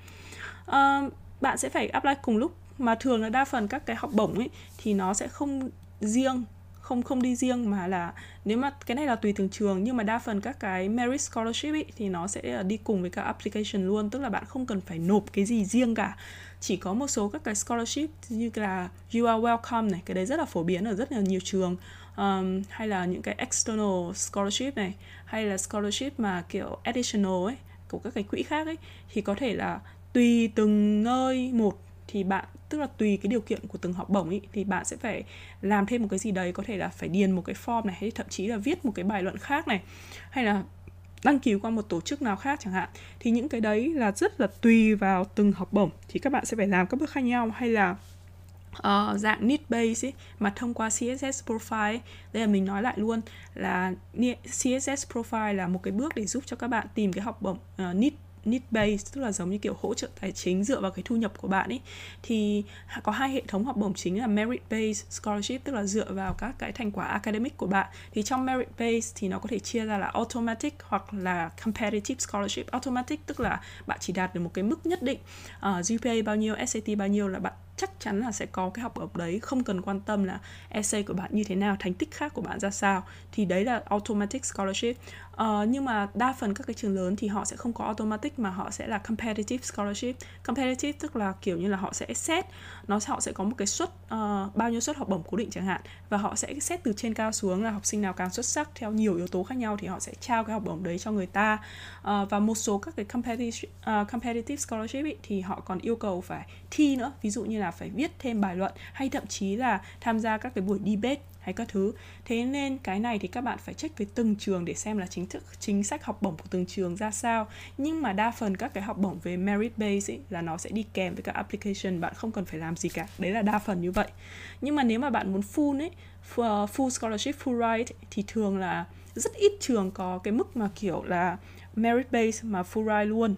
à. uh, bạn sẽ phải apply cùng lúc mà thường là đa phần các cái học bổng ấy thì nó sẽ không riêng không không đi riêng mà là nếu mà cái này là tùy từng trường nhưng mà đa phần các cái merit scholarship ý, thì nó sẽ ờ, đi cùng với cả application luôn tức là bạn không cần phải nộp cái gì riêng cả chỉ có một số các cái scholarship như là you are welcome này cái đấy rất là phổ biến ở rất là nhiều trường um, hay là những cái external scholarship này hay là scholarship mà kiểu additional ấy của các cái quỹ khác ấy thì có thể là tùy từng nơi một thì bạn tức là tùy cái điều kiện của từng học bổng ý, thì bạn sẽ phải làm thêm một cái gì đấy có thể là phải điền một cái form này hay thậm chí là viết một cái bài luận khác này hay là đăng ký qua một tổ chức nào khác chẳng hạn. Thì những cái đấy là rất là tùy vào từng học bổng thì các bạn sẽ phải làm các bước khác nhau hay là uh, dạng need base ấy, mà thông qua CSS profile ấy. đây là mình nói lại luôn là CSS profile là một cái bước để giúp cho các bạn tìm cái học bổng uh, need need base tức là giống như kiểu hỗ trợ tài chính dựa vào cái thu nhập của bạn ấy thì có hai hệ thống học bổng chính là merit based scholarship tức là dựa vào các cái thành quả academic của bạn. Thì trong merit based thì nó có thể chia ra là automatic hoặc là competitive scholarship. Automatic tức là bạn chỉ đạt được một cái mức nhất định uh, GPA bao nhiêu SAT bao nhiêu là bạn chắc chắn là sẽ có cái học bổng đấy. Không cần quan tâm là essay của bạn như thế nào thành tích khác của bạn ra sao. Thì đấy là automatic scholarship. Uh, nhưng mà đa phần các cái trường lớn thì họ sẽ không có automatic mà họ sẽ là competitive scholarship. Competitive tức là kiểu như là họ sẽ xét nó họ sẽ có một cái suất uh, bao nhiêu suất học bổng cố định chẳng hạn. Và họ sẽ xét từ trên cao xuống là học sinh nào càng xuất sắc theo nhiều yếu tố khác nhau thì họ sẽ trao cái học bổng đấy cho người ta. Uh, và một số các cái competitive uh, competitive scholarship ý, thì họ còn yêu cầu phải thi nữa. Ví dụ như là phải viết thêm bài luận hay thậm chí là tham gia các cái buổi debate hay các thứ. Thế nên cái này thì các bạn phải check với từng trường để xem là chính thức chính sách học bổng của từng trường ra sao. Nhưng mà đa phần các cái học bổng về merit base ấy, là nó sẽ đi kèm với các application bạn không cần phải làm gì cả. Đấy là đa phần như vậy. Nhưng mà nếu mà bạn muốn full ấy uh, full scholarship full ride thì thường là rất ít trường có cái mức mà kiểu là merit base mà full ride luôn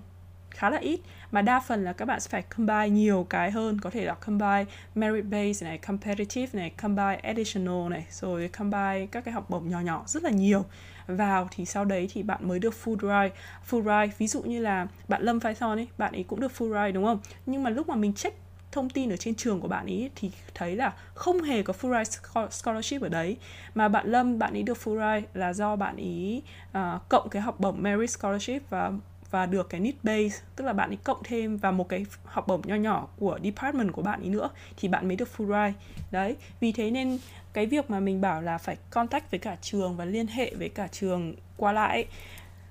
khá là ít. Mà đa phần là các bạn sẽ phải combine nhiều cái hơn có thể là combine merit base này competitive này combine additional này rồi combine các cái học bổng nhỏ nhỏ rất là nhiều. Vào thì sau đấy thì bạn mới được full ride. Full ride ví dụ như là bạn Lâm Phai ấy bạn ấy cũng được full ride đúng không? Nhưng mà lúc mà mình check thông tin ở trên trường của bạn ấy thì thấy là không hề có full ride scholarship ở đấy. Mà bạn Lâm bạn ấy được full ride là do bạn ấy uh, cộng cái học bổng merit scholarship và và được cái need base, tức là bạn ấy cộng thêm vào một cái học bổng nho nhỏ của department của bạn ấy nữa, thì bạn mới được full ride. Đấy, vì thế nên cái việc mà mình bảo là phải contact với cả trường và liên hệ với cả trường qua lại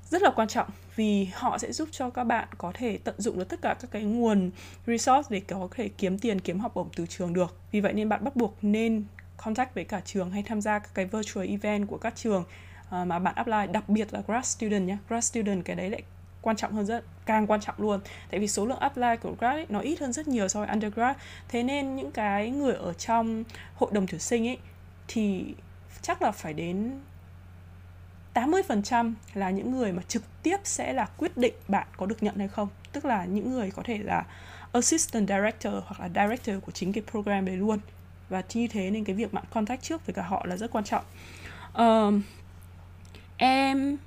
rất là quan trọng, vì họ sẽ giúp cho các bạn có thể tận dụng được tất cả các cái nguồn resource để có thể kiếm tiền, kiếm học bổng từ trường được. Vì vậy nên bạn bắt buộc nên contact với cả trường hay tham gia các cái virtual event của các trường à, mà bạn apply, đặc biệt là grad student nhé grad student cái đấy lại quan trọng hơn rất càng quan trọng luôn. Tại vì số lượng apply của grad ấy, nó ít hơn rất nhiều so với undergrad. Thế nên những cái người ở trong hội đồng tuyển sinh ấy thì chắc là phải đến 80% là những người mà trực tiếp sẽ là quyết định bạn có được nhận hay không. Tức là những người có thể là assistant director hoặc là director của chính cái program đấy luôn. Và như thế nên cái việc bạn contact trước với cả họ là rất quan trọng. Um, em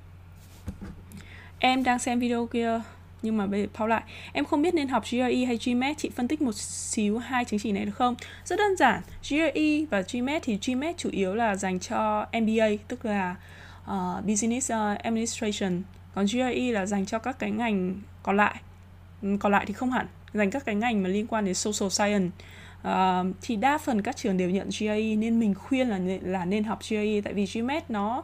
Em đang xem video kia nhưng mà bây giờ pause lại. Em không biết nên học GRE hay GMAT chị phân tích một xíu hai chứng chỉ này được không? Rất đơn giản GRE và GMAT thì GMAT chủ yếu là dành cho MBA tức là uh, Business ờ, Administration. Còn GRE là dành cho các cái ngành còn lại. Ừ, còn lại thì không hẳn. Dành các cái ngành mà liên quan đến social science. Uh, thì đa phần các trường đều nhận GRE nên mình khuyên là là nên học GRE tại vì GMAT nó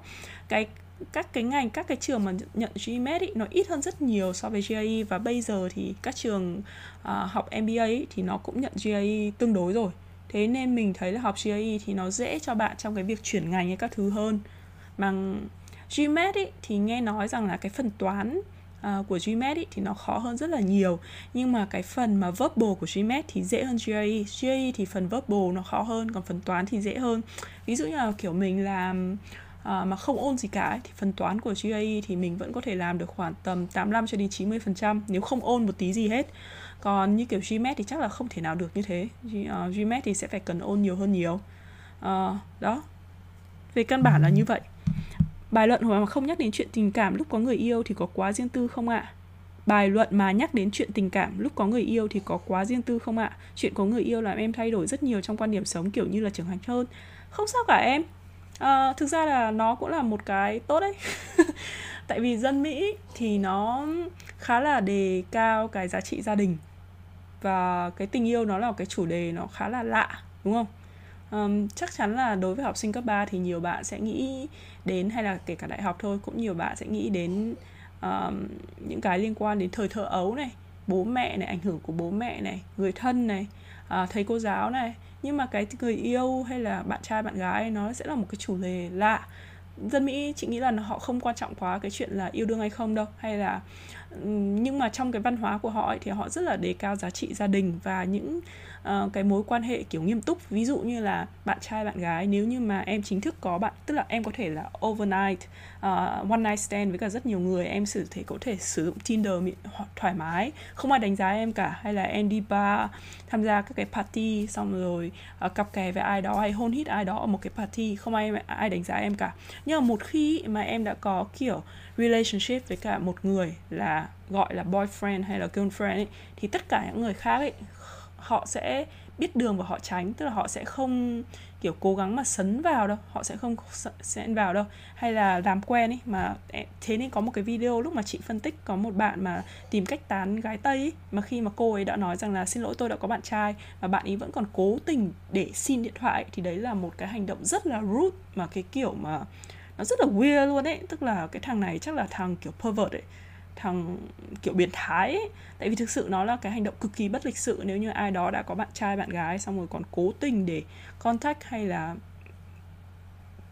cái các cái ngành các cái trường mà nhận GMAT ý, nó ít hơn rất nhiều so với GRE và bây giờ thì các trường uh, học MBA ý, thì nó cũng nhận GRE tương đối rồi. Thế nên mình thấy là học GRE thì nó dễ cho bạn trong cái việc chuyển ngành hay các thứ hơn. Bằng GMAT ý, thì nghe nói rằng là cái phần toán uh, của GMAT ý, thì nó khó hơn rất là nhiều. Nhưng mà cái phần mà verbal của GMAT thì dễ hơn GRE GRE thì phần verbal nó khó hơn còn phần toán thì dễ hơn. Ví dụ như là kiểu mình làm à, mà không ôn gì cả ấy, thì phần toán của GAE thì mình vẫn có thể làm được khoảng tầm 85 cho đến 90 phần trăm nếu không ôn một tí gì hết. Còn như kiểu GMAT thì chắc là không thể nào được như thế. G, ờ, uh, GMAT thì sẽ phải cần ôn nhiều hơn nhiều. À, đó. Về căn bản là như vậy. Bài luận mà không nhắc đến chuyện tình cảm lúc có người yêu thì có quá riêng tư không ạ? Bài luận mà nhắc đến chuyện tình cảm lúc có người yêu thì có quá riêng tư không ạ? Chuyện có người yêu làm em thay đổi rất nhiều trong quan điểm sống kiểu như là trưởng thành hơn. Không sao cả em à, thực ra là nó cũng là một cái tốt đấy. Tại vì dân mỹ thì nó khá là đề cao cái giá trị gia đình. Và cái tình yêu nó là một cái chủ đề nó khá là lạ đúng không? Um, chắc chắn là đối với học sinh cấp 3 thì nhiều bạn sẽ nghĩ đến hay là kể cả đại học thôi cũng nhiều bạn sẽ nghĩ đến um, những cái liên quan đến thời thơ ấu này bố mẹ này ảnh hưởng của bố mẹ này người thân này uh, thầy cô giáo này. Nhưng mà cái người yêu hay là bạn trai bạn gái nó sẽ là một cái chủ đề lạ. Dân mỹ chị nghĩ là họ không quan trọng quá cái chuyện là yêu đương hay không đâu. Hay là nhưng mà trong cái văn hóa của họ ấy, thì họ rất là đề cao giá trị gia đình và những uh, cái mối quan hệ kiểu nghiêm túc ví dụ như là bạn trai bạn gái nếu như mà em chính thức có bạn tức là em có thể là overnight uh, one night stand với cả rất nhiều người em sử thể có thể sử dụng Tinder thoải mái. Không ai đánh giá em cả hay là em đi bar tham gia các cái party xong rồi uh, cặp kè với ai đó hay hôn hít ai đó ở một cái party không ai ai đánh giá em cả. Nhưng mà một khi mà em đã có kiểu relationship với cả một người là gọi là boyfriend hay là girlfriend ấy, thì tất cả những người khác ấy họ sẽ biết đường và họ tránh tức là họ sẽ không kiểu cố gắng mà sấn vào đâu họ sẽ không sẽ vào đâu. Hay là làm quen ấy mà thế nên có một cái video lúc mà chị phân tích có một bạn mà tìm cách tán gái tây ấy, mà khi mà cô ấy đã nói rằng là xin lỗi tôi đã có bạn trai và bạn ấy vẫn còn cố tình để xin điện thoại thì đấy là một cái hành động rất là rude mà cái kiểu mà nó rất là weird luôn ấy. Tức là cái thằng này chắc là thằng kiểu pervert ấy thằng kiểu biến thái ấy. tại vì thực sự nó là cái hành động cực kỳ bất lịch sự nếu như ai đó đã có bạn trai bạn gái xong rồi còn cố tình để contact hay là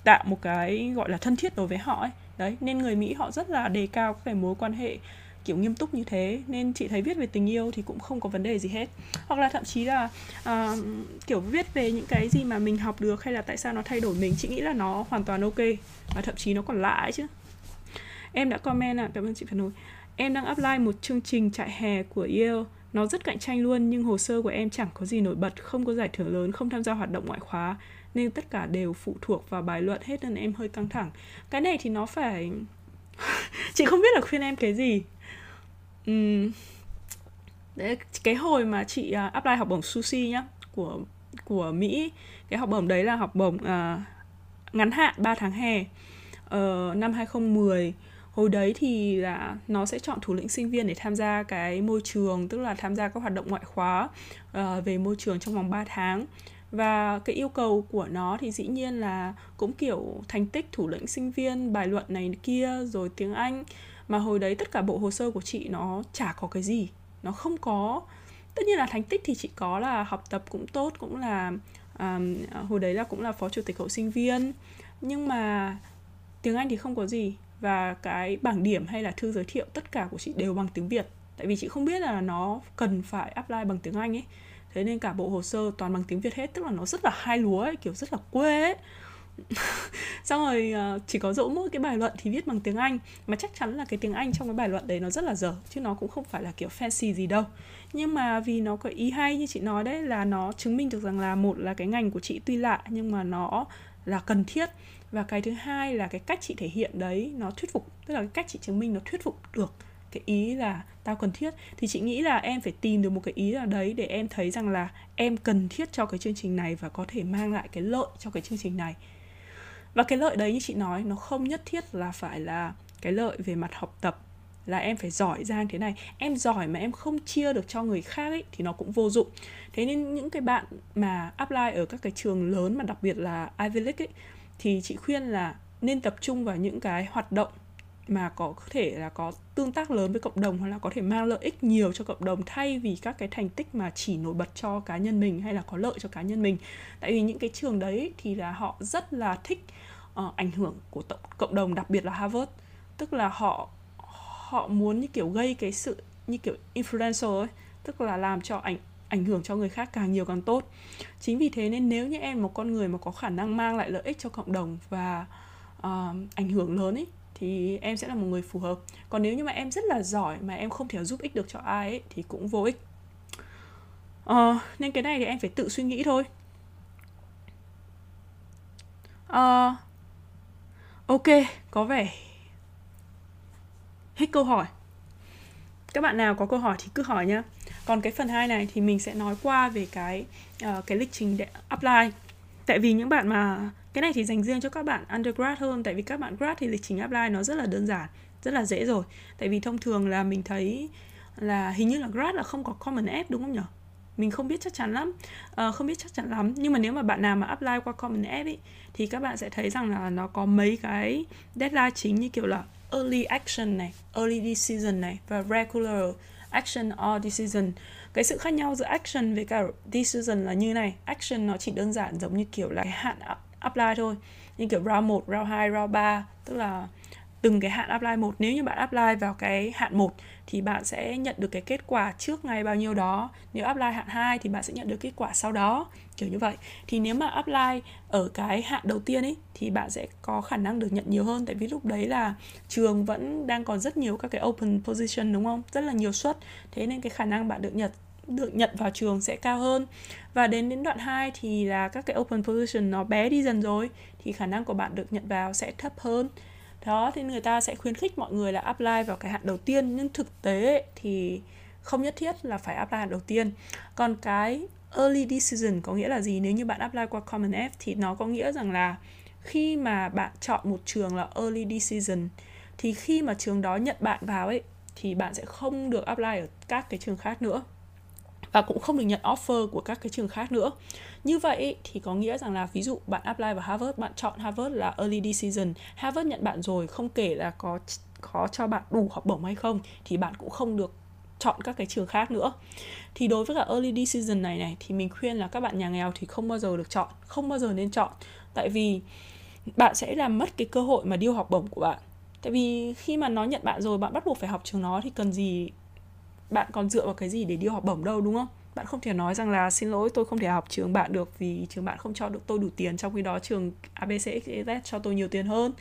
tạo một cái gọi là thân thiết đối với họ ấy. Đấy nên người mỹ họ rất là đề cao cái mối quan hệ kiểu nghiêm túc như thế. Nên chị thấy viết về tình yêu thì cũng không có vấn đề gì hết. Hoặc là thậm chí là uh, kiểu viết về những cái gì mà mình học được hay là tại sao nó thay đổi mình chị nghĩ là nó hoàn toàn ok. Và thậm chí nó còn lạ ấy chứ. Em đã comment ạ à, cảm ơn chị phản hồi em đang apply một chương trình trại hè của Yale. Nó rất cạnh tranh luôn nhưng hồ sơ của em chẳng có gì nổi bật không có giải thưởng lớn không tham gia hoạt động ngoại khóa nên tất cả đều phụ thuộc vào bài luận hết nên em hơi căng thẳng. Cái này thì nó phải chị không biết là khuyên em cái gì. Uhm, đấy cái hồi mà chị uh, apply học bổng sushi nhá của của Mỹ cái học bổng đấy là học bổng uh, ngắn hạn 3 tháng hè uh, năm 2010 hồi đấy thì là nó sẽ chọn thủ lĩnh sinh viên để tham gia cái môi trường tức là tham gia các hoạt động ngoại khóa uh, về môi trường trong vòng 3 tháng. Và cái yêu cầu của nó thì dĩ nhiên là cũng kiểu thành tích thủ lĩnh sinh viên bài luận này kia rồi tiếng anh. Mà hồi đấy tất cả bộ hồ sơ của chị nó chả có cái gì. Nó không có. Tất nhiên là thành tích thì chị có là học tập cũng tốt cũng là um, hồi đấy là cũng là phó chủ tịch hội sinh viên. Nhưng mà tiếng anh thì không có gì và cái bảng điểm hay là thư giới thiệu tất cả của chị đều bằng tiếng việt. Tại vì chị không biết là nó cần phải apply bằng tiếng anh ấy. Thế nên cả bộ hồ sơ toàn bằng tiếng việt hết, tức là nó rất là hai lúa ấy, kiểu rất là quê ấy. Xong rồi ờ, chỉ có dỗ mỗi cái bài luận thì viết bằng tiếng anh. Mà chắc chắn là cái tiếng anh trong cái bài luận đấy nó rất là dở, chứ nó cũng không phải là kiểu fancy gì đâu. Nhưng mà vì nó có ý hay như chị nói đấy, là nó chứng minh được rằng là một là cái ngành của chị tuy lạ, nhưng mà nó là cần thiết và cái thứ hai là cái cách chị thể hiện đấy, nó thuyết phục, tức là cái cách chị chứng minh nó thuyết phục được cái ý là tao cần thiết. Thì chị nghĩ là em phải tìm được một cái ý nào đấy để em thấy rằng là em cần thiết cho cái chương trình này và có thể mang lại cái lợi cho cái chương trình này. Và cái lợi đấy như chị nói, nó không nhất thiết là phải là cái lợi về mặt học tập, là em phải giỏi giang thế này. Em giỏi mà em không chia được cho người khác ấy, thì nó cũng vô dụng. Thế nên những cái bạn mà apply ở các cái trường lớn mà đặc biệt là Ivy League ấy thì chị khuyên là nên tập trung vào những cái hoạt động mà có thể là có tương tác lớn với cộng đồng hoặc là có thể mang lợi ích nhiều cho cộng đồng thay vì các cái thành tích mà chỉ nổi bật cho cá nhân mình hay là có lợi cho cá nhân mình. Tại vì những cái trường đấy thì là họ rất là thích uh, ảnh hưởng của tổng, cộng đồng đặc biệt là Harvard. Tức là họ họ muốn như kiểu gây cái sự như kiểu influencer ấy tức là làm cho ảnh ảnh hưởng cho người khác càng nhiều càng tốt. Chính vì thế nên nếu như em một con người mà có khả năng mang lại lợi ích cho cộng đồng và uh, ảnh hưởng lớn ấy thì em sẽ là một người phù hợp. Còn nếu như mà em rất là giỏi mà em không thể giúp ích được cho ai ấy thì cũng vô ích. Uh, nên cái này thì em phải tự suy nghĩ thôi. Uh, ok có vẻ hết câu hỏi các bạn nào có câu hỏi thì cứ hỏi nhá. Còn cái phần 2 này thì mình sẽ nói qua về cái uh, cái lịch trình để apply. Tại vì những bạn mà cái này thì dành riêng cho các bạn undergrad hơn tại vì các bạn grad thì lịch trình apply nó rất là đơn giản rất là dễ rồi. Tại vì thông thường là mình thấy là hình như là grad là không có common app đúng không nhỉ mình không biết chắc chắn lắm. Uh, không biết chắc chắn lắm. Nhưng mà nếu mà bạn nào mà apply qua common app ấy thì các bạn sẽ thấy rằng là nó có mấy cái deadline chính như kiểu là early action này early decision này và regular action or decision. Cái sự khác nhau giữa action với cả decision là như này. Action nó chỉ đơn giản giống như kiểu là cái hạn apply thôi. Như kiểu round 1, round 2, round 3 tức là từng cái hạn apply một. Nếu như bạn apply vào cái hạn 1 thì bạn sẽ nhận được cái kết quả trước ngày bao nhiêu đó. Nếu apply hạn 2 thì bạn sẽ nhận được kết quả sau đó, kiểu như vậy. Thì nếu mà apply ở cái hạn đầu tiên ấy, thì bạn sẽ có khả năng được nhận nhiều hơn. Tại vì lúc đấy là trường vẫn đang còn rất nhiều các cái open position, đúng không? Rất là nhiều suất. Thế nên cái khả năng bạn được nhận được nhận vào trường sẽ cao hơn. Và đến đến đoạn 2 thì là các cái open position nó bé đi dần rồi, thì khả năng của bạn được nhận vào sẽ thấp hơn đó thì người ta sẽ khuyến khích mọi người là apply vào cái hạn đầu tiên. Nhưng thực tế thì không nhất thiết là phải apply hạn đầu tiên. Còn cái early decision có nghĩa là gì? Nếu như bạn apply qua common app thì nó có nghĩa rằng là khi mà bạn chọn một trường là early decision, thì khi mà trường đó nhận bạn vào ấy, thì bạn sẽ không được apply ở các cái trường khác nữa. Và cũng không được nhận offer của các cái trường khác nữa như vậy thì có nghĩa rằng là ví dụ bạn apply vào Harvard, bạn chọn Harvard là early decision Harvard nhận bạn rồi, không kể là có có cho bạn đủ học bổng hay không, thì bạn cũng không được chọn các cái trường khác nữa. Thì đối với cả early decision này này, thì mình khuyên là các bạn nhà nghèo thì không bao giờ được chọn, không bao giờ nên chọn. Tại vì bạn sẽ làm mất cái cơ hội mà điêu học bổng của bạn. Tại vì khi mà nó nhận bạn rồi, bạn bắt buộc phải học trường nó thì cần gì bạn còn dựa vào cái gì để điêu học bổng đâu, đúng không? Bạn không thể nói rằng là xin lỗi tôi không thể học trường bạn được vì trường bạn không cho được tôi đủ tiền trong khi đó trường ABCXYZ cho tôi nhiều tiền hơn.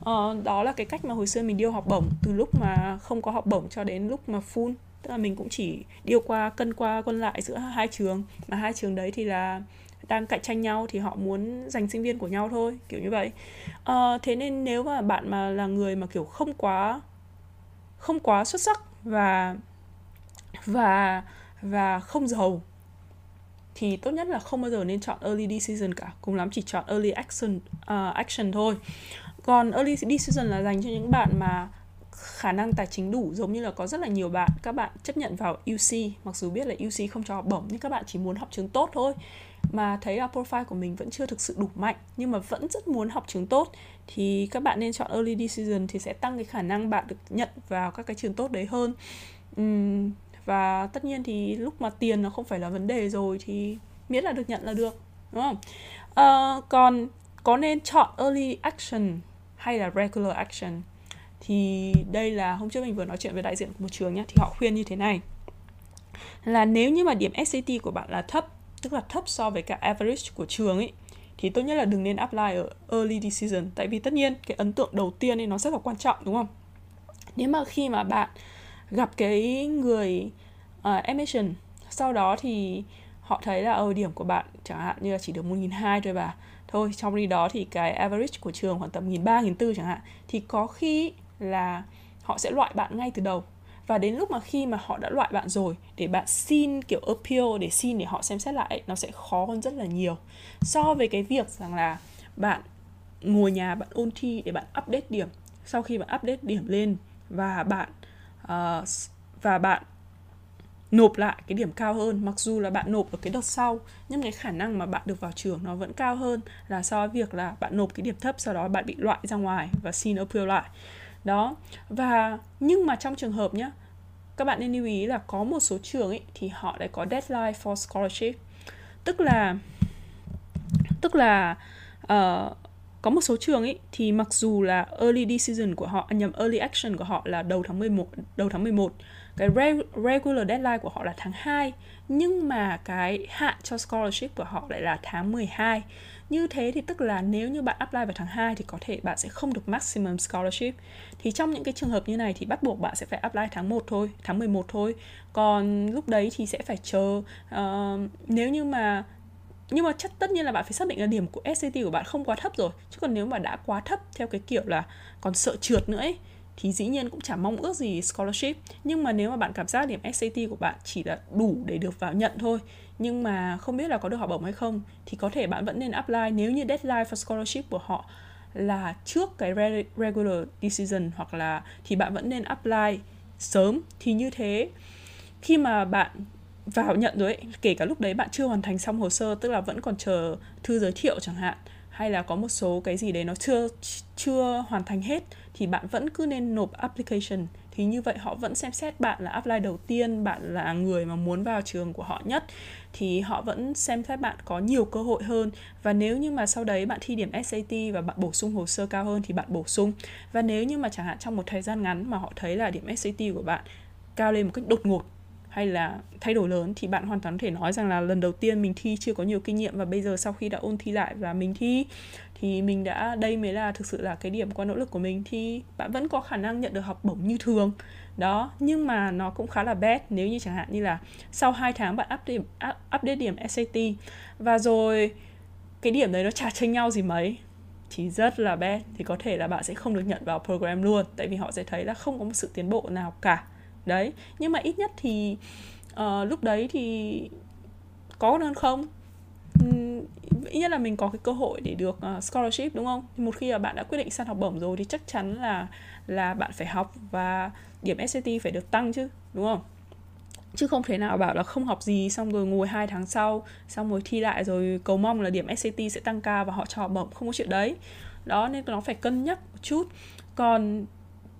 Ờ, đó là cái cách mà hồi xưa mình điêu học bổng từ lúc mà không có học bổng cho đến lúc mà full. Tức là mình cũng chỉ điêu qua cân qua cân lại giữa hai trường. Mà hai trường đấy thì là đang cạnh tranh nhau thì họ muốn giành sinh viên của nhau thôi kiểu như vậy. Uh, thế nên nếu mà bạn mà là người mà kiểu không quá không quá xuất sắc và và và không giàu thì tốt nhất là không bao giờ nên chọn early decision cả. Cùng lắm chỉ chọn early action uh, action thôi. Còn early decision là dành cho những bạn mà khả năng tài chính đủ giống như là có rất là nhiều bạn các bạn chấp nhận vào UC mặc dù biết là UC không cho học bổng nhưng các bạn chỉ muốn học trường tốt thôi. Mà thấy là profile của mình vẫn chưa thực sự đủ mạnh nhưng mà vẫn rất muốn học trường tốt thì các bạn nên chọn early decision thì sẽ tăng cái khả năng bạn được nhận vào các cái trường tốt đấy hơn. Uhm, và tất nhiên thì lúc mà tiền nó không phải là vấn đề rồi thì miễn là được nhận là được đúng không? Uh, còn có nên chọn early action hay là regular action? Thì đây là hôm trước mình vừa nói chuyện với đại diện của một trường nhé thì họ khuyên như thế này. Là nếu như mà điểm SAT của bạn là thấp tức là thấp so với cả average của trường ấy thì tốt nhất là đừng nên apply ở early decision. Tại vì tất nhiên cái ấn tượng đầu tiên ấy nó rất là quan trọng đúng không? Nếu mà khi mà bạn gặp cái người ờ, uh, admission sau đó thì họ thấy là ở điểm của bạn chẳng hạn như là chỉ được 1.200 thôi bà. Thôi trong khi đó thì cái average của trường khoảng tầm 1.300 1.400 chẳng hạn thì có khi là họ sẽ loại bạn ngay từ đầu. Và đến lúc mà khi mà họ đã loại bạn rồi để bạn xin kiểu appeal để xin để họ xem xét lại nó sẽ khó hơn rất là nhiều. So với cái việc rằng là bạn ngồi nhà bạn ôn thi để bạn update điểm. Sau khi bạn update điểm lên và bạn uh, và bạn nộp lại cái điểm cao hơn mặc dù là bạn nộp ở cái đợt sau nhưng cái khả năng mà bạn được vào trường nó vẫn cao hơn là so với việc là bạn nộp cái điểm thấp sau đó bạn bị loại ra ngoài và xin appeal lại. Đó và nhưng mà trong trường hợp nhé các bạn nên lưu ý là có một số trường ấy thì họ lại có deadline for scholarship. Tức là tức là uh, có một số trường ấy thì mặc dù là early decision của họ à, nhầm early action của họ là đầu tháng 11 đầu tháng 11 cái regular deadline của họ là tháng 2 nhưng mà cái hạn cho scholarship của họ lại là tháng 12 như thế thì tức là nếu như bạn apply vào tháng 2 thì có thể bạn sẽ không được maximum scholarship. Thì trong những cái trường hợp như này thì bắt buộc bạn sẽ phải apply tháng 1 thôi, tháng 11 thôi. Còn lúc đấy thì sẽ phải chờ uh, nếu như mà nhưng mà chắc tất nhiên là bạn phải xác định là điểm của SAT của bạn không quá thấp rồi. Chứ còn nếu mà đã quá thấp theo cái kiểu là còn sợ trượt nữa ấy, thì dĩ nhiên cũng chẳng mong ước gì scholarship. Nhưng mà nếu mà bạn cảm giác điểm SAT của bạn chỉ là đủ để được vào nhận thôi, nhưng mà không biết là có được học bổng hay không, thì có thể bạn vẫn nên apply nếu như deadline for scholarship của họ là trước cái regular decision hoặc là thì bạn vẫn nên apply sớm. Thì như thế, khi mà bạn vào nhận rồi ấy, kể cả lúc đấy bạn chưa hoàn thành xong hồ sơ tức là vẫn còn chờ thư giới thiệu chẳng hạn hay là có một số cái gì đấy nó chưa chưa hoàn thành hết thì bạn vẫn cứ nên nộp application. Thì như vậy họ vẫn xem xét bạn là apply đầu tiên bạn là người mà muốn vào trường của họ nhất thì họ vẫn xem xét bạn có nhiều cơ hội hơn. Và nếu như mà sau đấy bạn thi điểm SAT và bạn bổ sung hồ sơ cao hơn thì bạn bổ sung. Và nếu như mà chẳng hạn trong một thời gian ngắn mà họ thấy là điểm SAT của bạn cao lên một cách đột ngột hay là thay đổi lớn thì bạn hoàn toàn có thể nói rằng là lần đầu tiên mình thi chưa có nhiều kinh nghiệm và bây giờ sau khi đã ôn thi lại và mình thi thì mình đã, đây mới là thực sự là cái điểm qua nỗ lực của mình, thì bạn vẫn có khả năng nhận được học bổng như thường. Đó, nhưng mà nó cũng khá là bad nếu như chẳng hạn như là sau 2 tháng bạn update update điểm SAT và rồi cái điểm đấy nó chả chênh nhau gì mấy, thì rất là bad. Thì có thể là bạn sẽ không được nhận vào program luôn, tại vì họ sẽ thấy là không có một sự tiến bộ nào cả đấy nhưng mà ít nhất thì uh, lúc đấy thì có hơn không? Um, ít nhất là mình có cái cơ hội để được uh, scholarship đúng không? Thì một khi là bạn đã quyết định sang học bổng rồi thì chắc chắn là là bạn phải học và điểm SAT phải được tăng chứ đúng không? Chứ không thể nào bảo là không học gì xong rồi ngồi hai tháng sau xong rồi thi lại rồi cầu mong là điểm SAT sẽ tăng cao và họ cho học bổng không có chuyện đấy. Đó nên nó phải cân nhắc một chút. Còn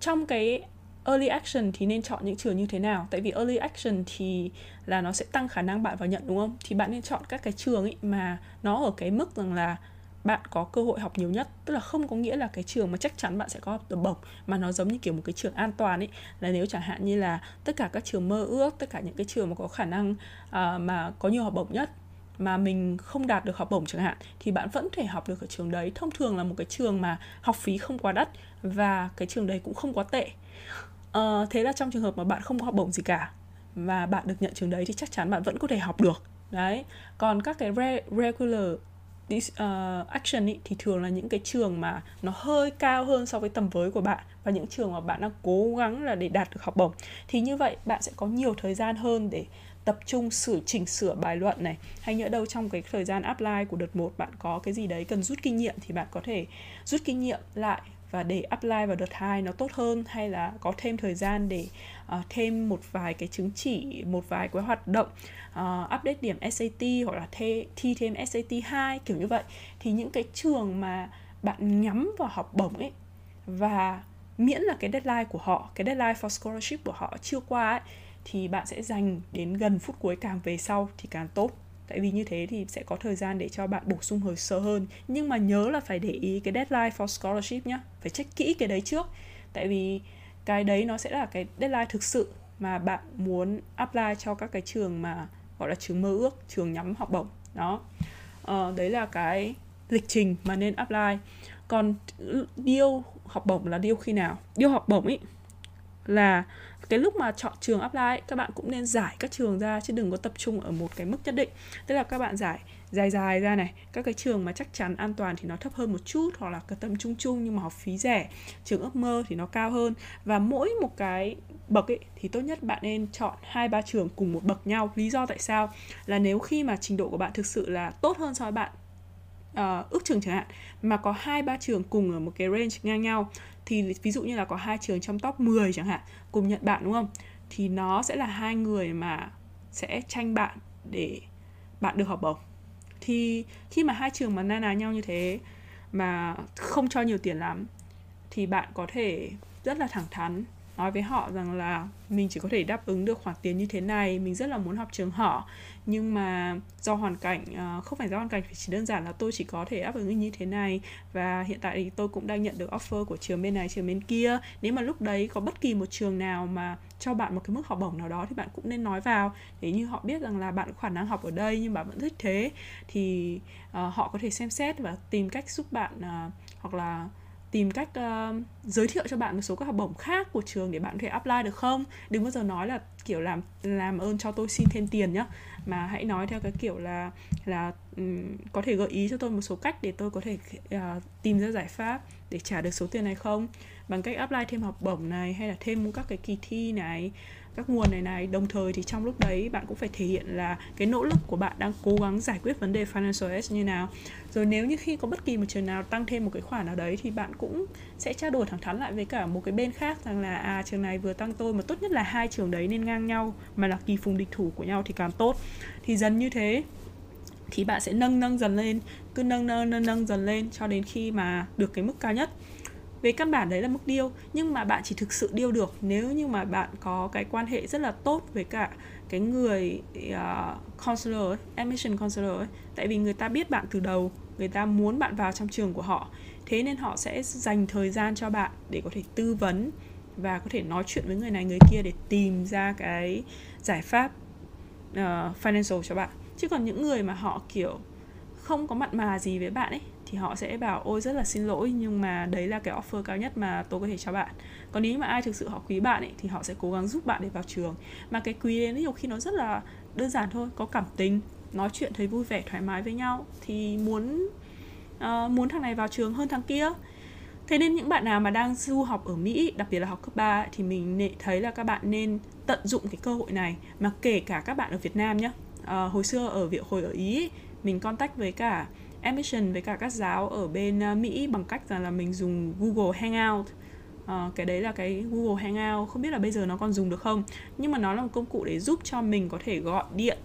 trong cái early action thì nên chọn những trường như thế nào? Tại vì early action thì là nó sẽ tăng khả năng bạn vào nhận đúng không? Thì bạn nên chọn các cái trường ấy mà nó ở cái mức rằng là bạn có cơ hội học nhiều nhất. Tức là không có nghĩa là cái trường mà chắc chắn bạn sẽ có học được bổng mà nó giống như kiểu một cái trường an toàn ấy. Là nếu chẳng hạn như là tất cả các trường mơ ước tất cả những cái trường mà có khả năng uh, mà có nhiều học bổng nhất mà mình không đạt được học bổng chẳng hạn thì bạn vẫn thể học được ở trường đấy. Thông thường là một cái trường mà học phí không quá đắt và cái trường đấy cũng không quá tệ uh, thế là trong trường hợp mà bạn không có học bổng gì cả và bạn được nhận trường đấy thì chắc chắn bạn vẫn có thể học được. Đấy. Còn các cái re- regular this uh, ờ, action ý, thì thường là những cái trường mà nó hơi cao hơn so với tầm với của bạn và những trường mà bạn đang cố gắng là để đạt được học bổng. Thì như vậy bạn sẽ có nhiều thời gian hơn để tập trung sửa chỉnh sửa bài luận này. Hay nhỡ đâu trong cái thời gian apply của đợt 1 bạn có cái gì đấy cần rút kinh nghiệm thì bạn có thể rút kinh nghiệm lại và để apply vào đợt 2 nó tốt hơn hay là có thêm thời gian để uh, thêm một vài cái chứng chỉ, một vài cái hoạt động uh, update điểm SAT hoặc là thi, thi thêm SAT 2 kiểu như vậy. Thì những cái trường mà bạn nhắm vào học bổng ấy và miễn là cái deadline của họ, cái deadline for scholarship của họ chưa qua ấy thì bạn sẽ dành đến gần phút cuối càng về sau thì càng tốt tại vì như thế thì sẽ có thời gian để cho bạn bổ sung hồ sơ hơn. Nhưng mà nhớ là phải để ý cái deadline for scholarship nhá. Phải check kỹ cái đấy trước. Tại vì cái đấy nó sẽ là cái deadline thực sự mà bạn muốn apply cho các cái trường mà gọi là trường mơ ước trường nhắm học bổng. Đó. Ờ, đấy là cái lịch trình mà nên apply. Còn điêu học bổng là điêu khi nào? Điêu học bổng ý là cái lúc mà chọn trường apply các bạn cũng nên giải các trường ra chứ đừng có tập trung ở một cái mức nhất định. Tức là các bạn giải dài dài ra này, các cái trường mà chắc chắn an toàn thì nó thấp hơn một chút hoặc là cái tầm trung trung nhưng mà học phí rẻ, trường ước mơ thì nó cao hơn. Và mỗi một cái bậc ấy thì tốt nhất bạn nên chọn hai ba trường cùng một bậc nhau. Lý do tại sao? Là nếu khi mà trình độ của bạn thực sự là tốt hơn so với bạn uh, ước trường chẳng hạn mà có hai ba trường cùng ở một cái range ngang nhau thì ví dụ như là có hai trường trong top 10 chẳng hạn cùng nhận bạn đúng không? Thì nó sẽ là hai người mà sẽ tranh bạn để bạn được học bổng. Thì khi mà hai trường mà na ná nhau như thế mà không cho nhiều tiền lắm thì bạn có thể rất là thẳng thắn nói với họ rằng là mình chỉ có thể đáp ứng được khoản tiền như thế này mình rất là muốn học trường họ. Nhưng mà do hoàn cảnh ờ, không phải do hoàn cảnh chỉ đơn giản là tôi chỉ có thể đáp ứng như thế này. Và hiện tại thì tôi cũng đang nhận được offer của trường bên này trường bên kia. Nếu mà lúc đấy có bất kỳ một trường nào mà cho bạn một cái mức học bổng nào đó thì bạn cũng nên nói vào. Để như họ biết rằng là bạn có khả năng học ở đây nhưng bạn vẫn thích thế thì uh, họ có thể xem xét và tìm cách giúp bạn uh, hoặc là tìm cách uh, giới thiệu cho bạn một số các học bổng khác của trường để bạn có thể apply được không? Đừng bao giờ nói là kiểu làm làm ơn cho tôi xin thêm tiền nhá. Mà hãy nói theo cái kiểu là là um, có thể gợi ý cho tôi một số cách để tôi có thể uh, tìm ra giải pháp để trả được số tiền này không? Bằng cách apply thêm học bổng này hay là thêm các cái kỳ thi này các nguồn này này. Đồng thời thì trong lúc đấy bạn cũng phải thể hiện là cái nỗ lực của bạn đang cố gắng giải quyết vấn đề financial aid như nào. Rồi nếu như khi có bất kỳ một trường nào tăng thêm một cái khoản nào đấy thì bạn cũng sẽ trao đổi thẳng thắn lại với cả một cái bên khác rằng là à trường này vừa tăng tôi mà tốt nhất là hai trường đấy nên ngang nhau mà là kỳ phùng địch thủ của nhau thì càng tốt. Thì dần như thế thì bạn sẽ nâng nâng dần lên, cứ nâng nâng nâng nâng dần lên cho đến khi mà được cái mức cao nhất về căn bản đấy là mức điêu nhưng mà bạn chỉ thực sự điêu được nếu như mà bạn có cái quan hệ rất là tốt với cả cái người uh, counselor ấy, admission counselor ấy. tại vì người ta biết bạn từ đầu người ta muốn bạn vào trong trường của họ thế nên họ sẽ dành thời gian cho bạn để có thể tư vấn và có thể nói chuyện với người này người kia để tìm ra cái giải pháp uh, financial cho bạn chứ còn những người mà họ kiểu không có mặn mà gì với bạn ấy thì họ sẽ bảo ôi rất là xin lỗi nhưng mà đấy là cái offer cao nhất mà tôi có thể cho bạn. Còn nếu mà ai thực sự họ quý bạn ấy thì họ sẽ cố gắng giúp bạn để vào trường. Mà cái quý đấy nhiều khi nó rất là đơn giản thôi có cảm tình nói chuyện thấy vui vẻ thoải mái với nhau. Thì muốn uh, muốn thằng này vào trường hơn thằng kia. Thế nên những bạn nào mà đang du học ở Mỹ đặc biệt là học cấp 3 thì mình thấy là các bạn nên tận dụng cái cơ hội này. Mà kể cả các bạn ở Việt Nam nhé uh, ờ, hồi xưa ở việc hồi ở Ý mình contact với cả admission với cả các giáo ở bên ờ, Mỹ bằng cách rằng là mình dùng Google Hangout. Uh, cái đấy là cái Google Hangout. Không biết là bây giờ nó còn dùng được không? Nhưng mà nó là một công cụ để giúp cho mình có thể gọi điện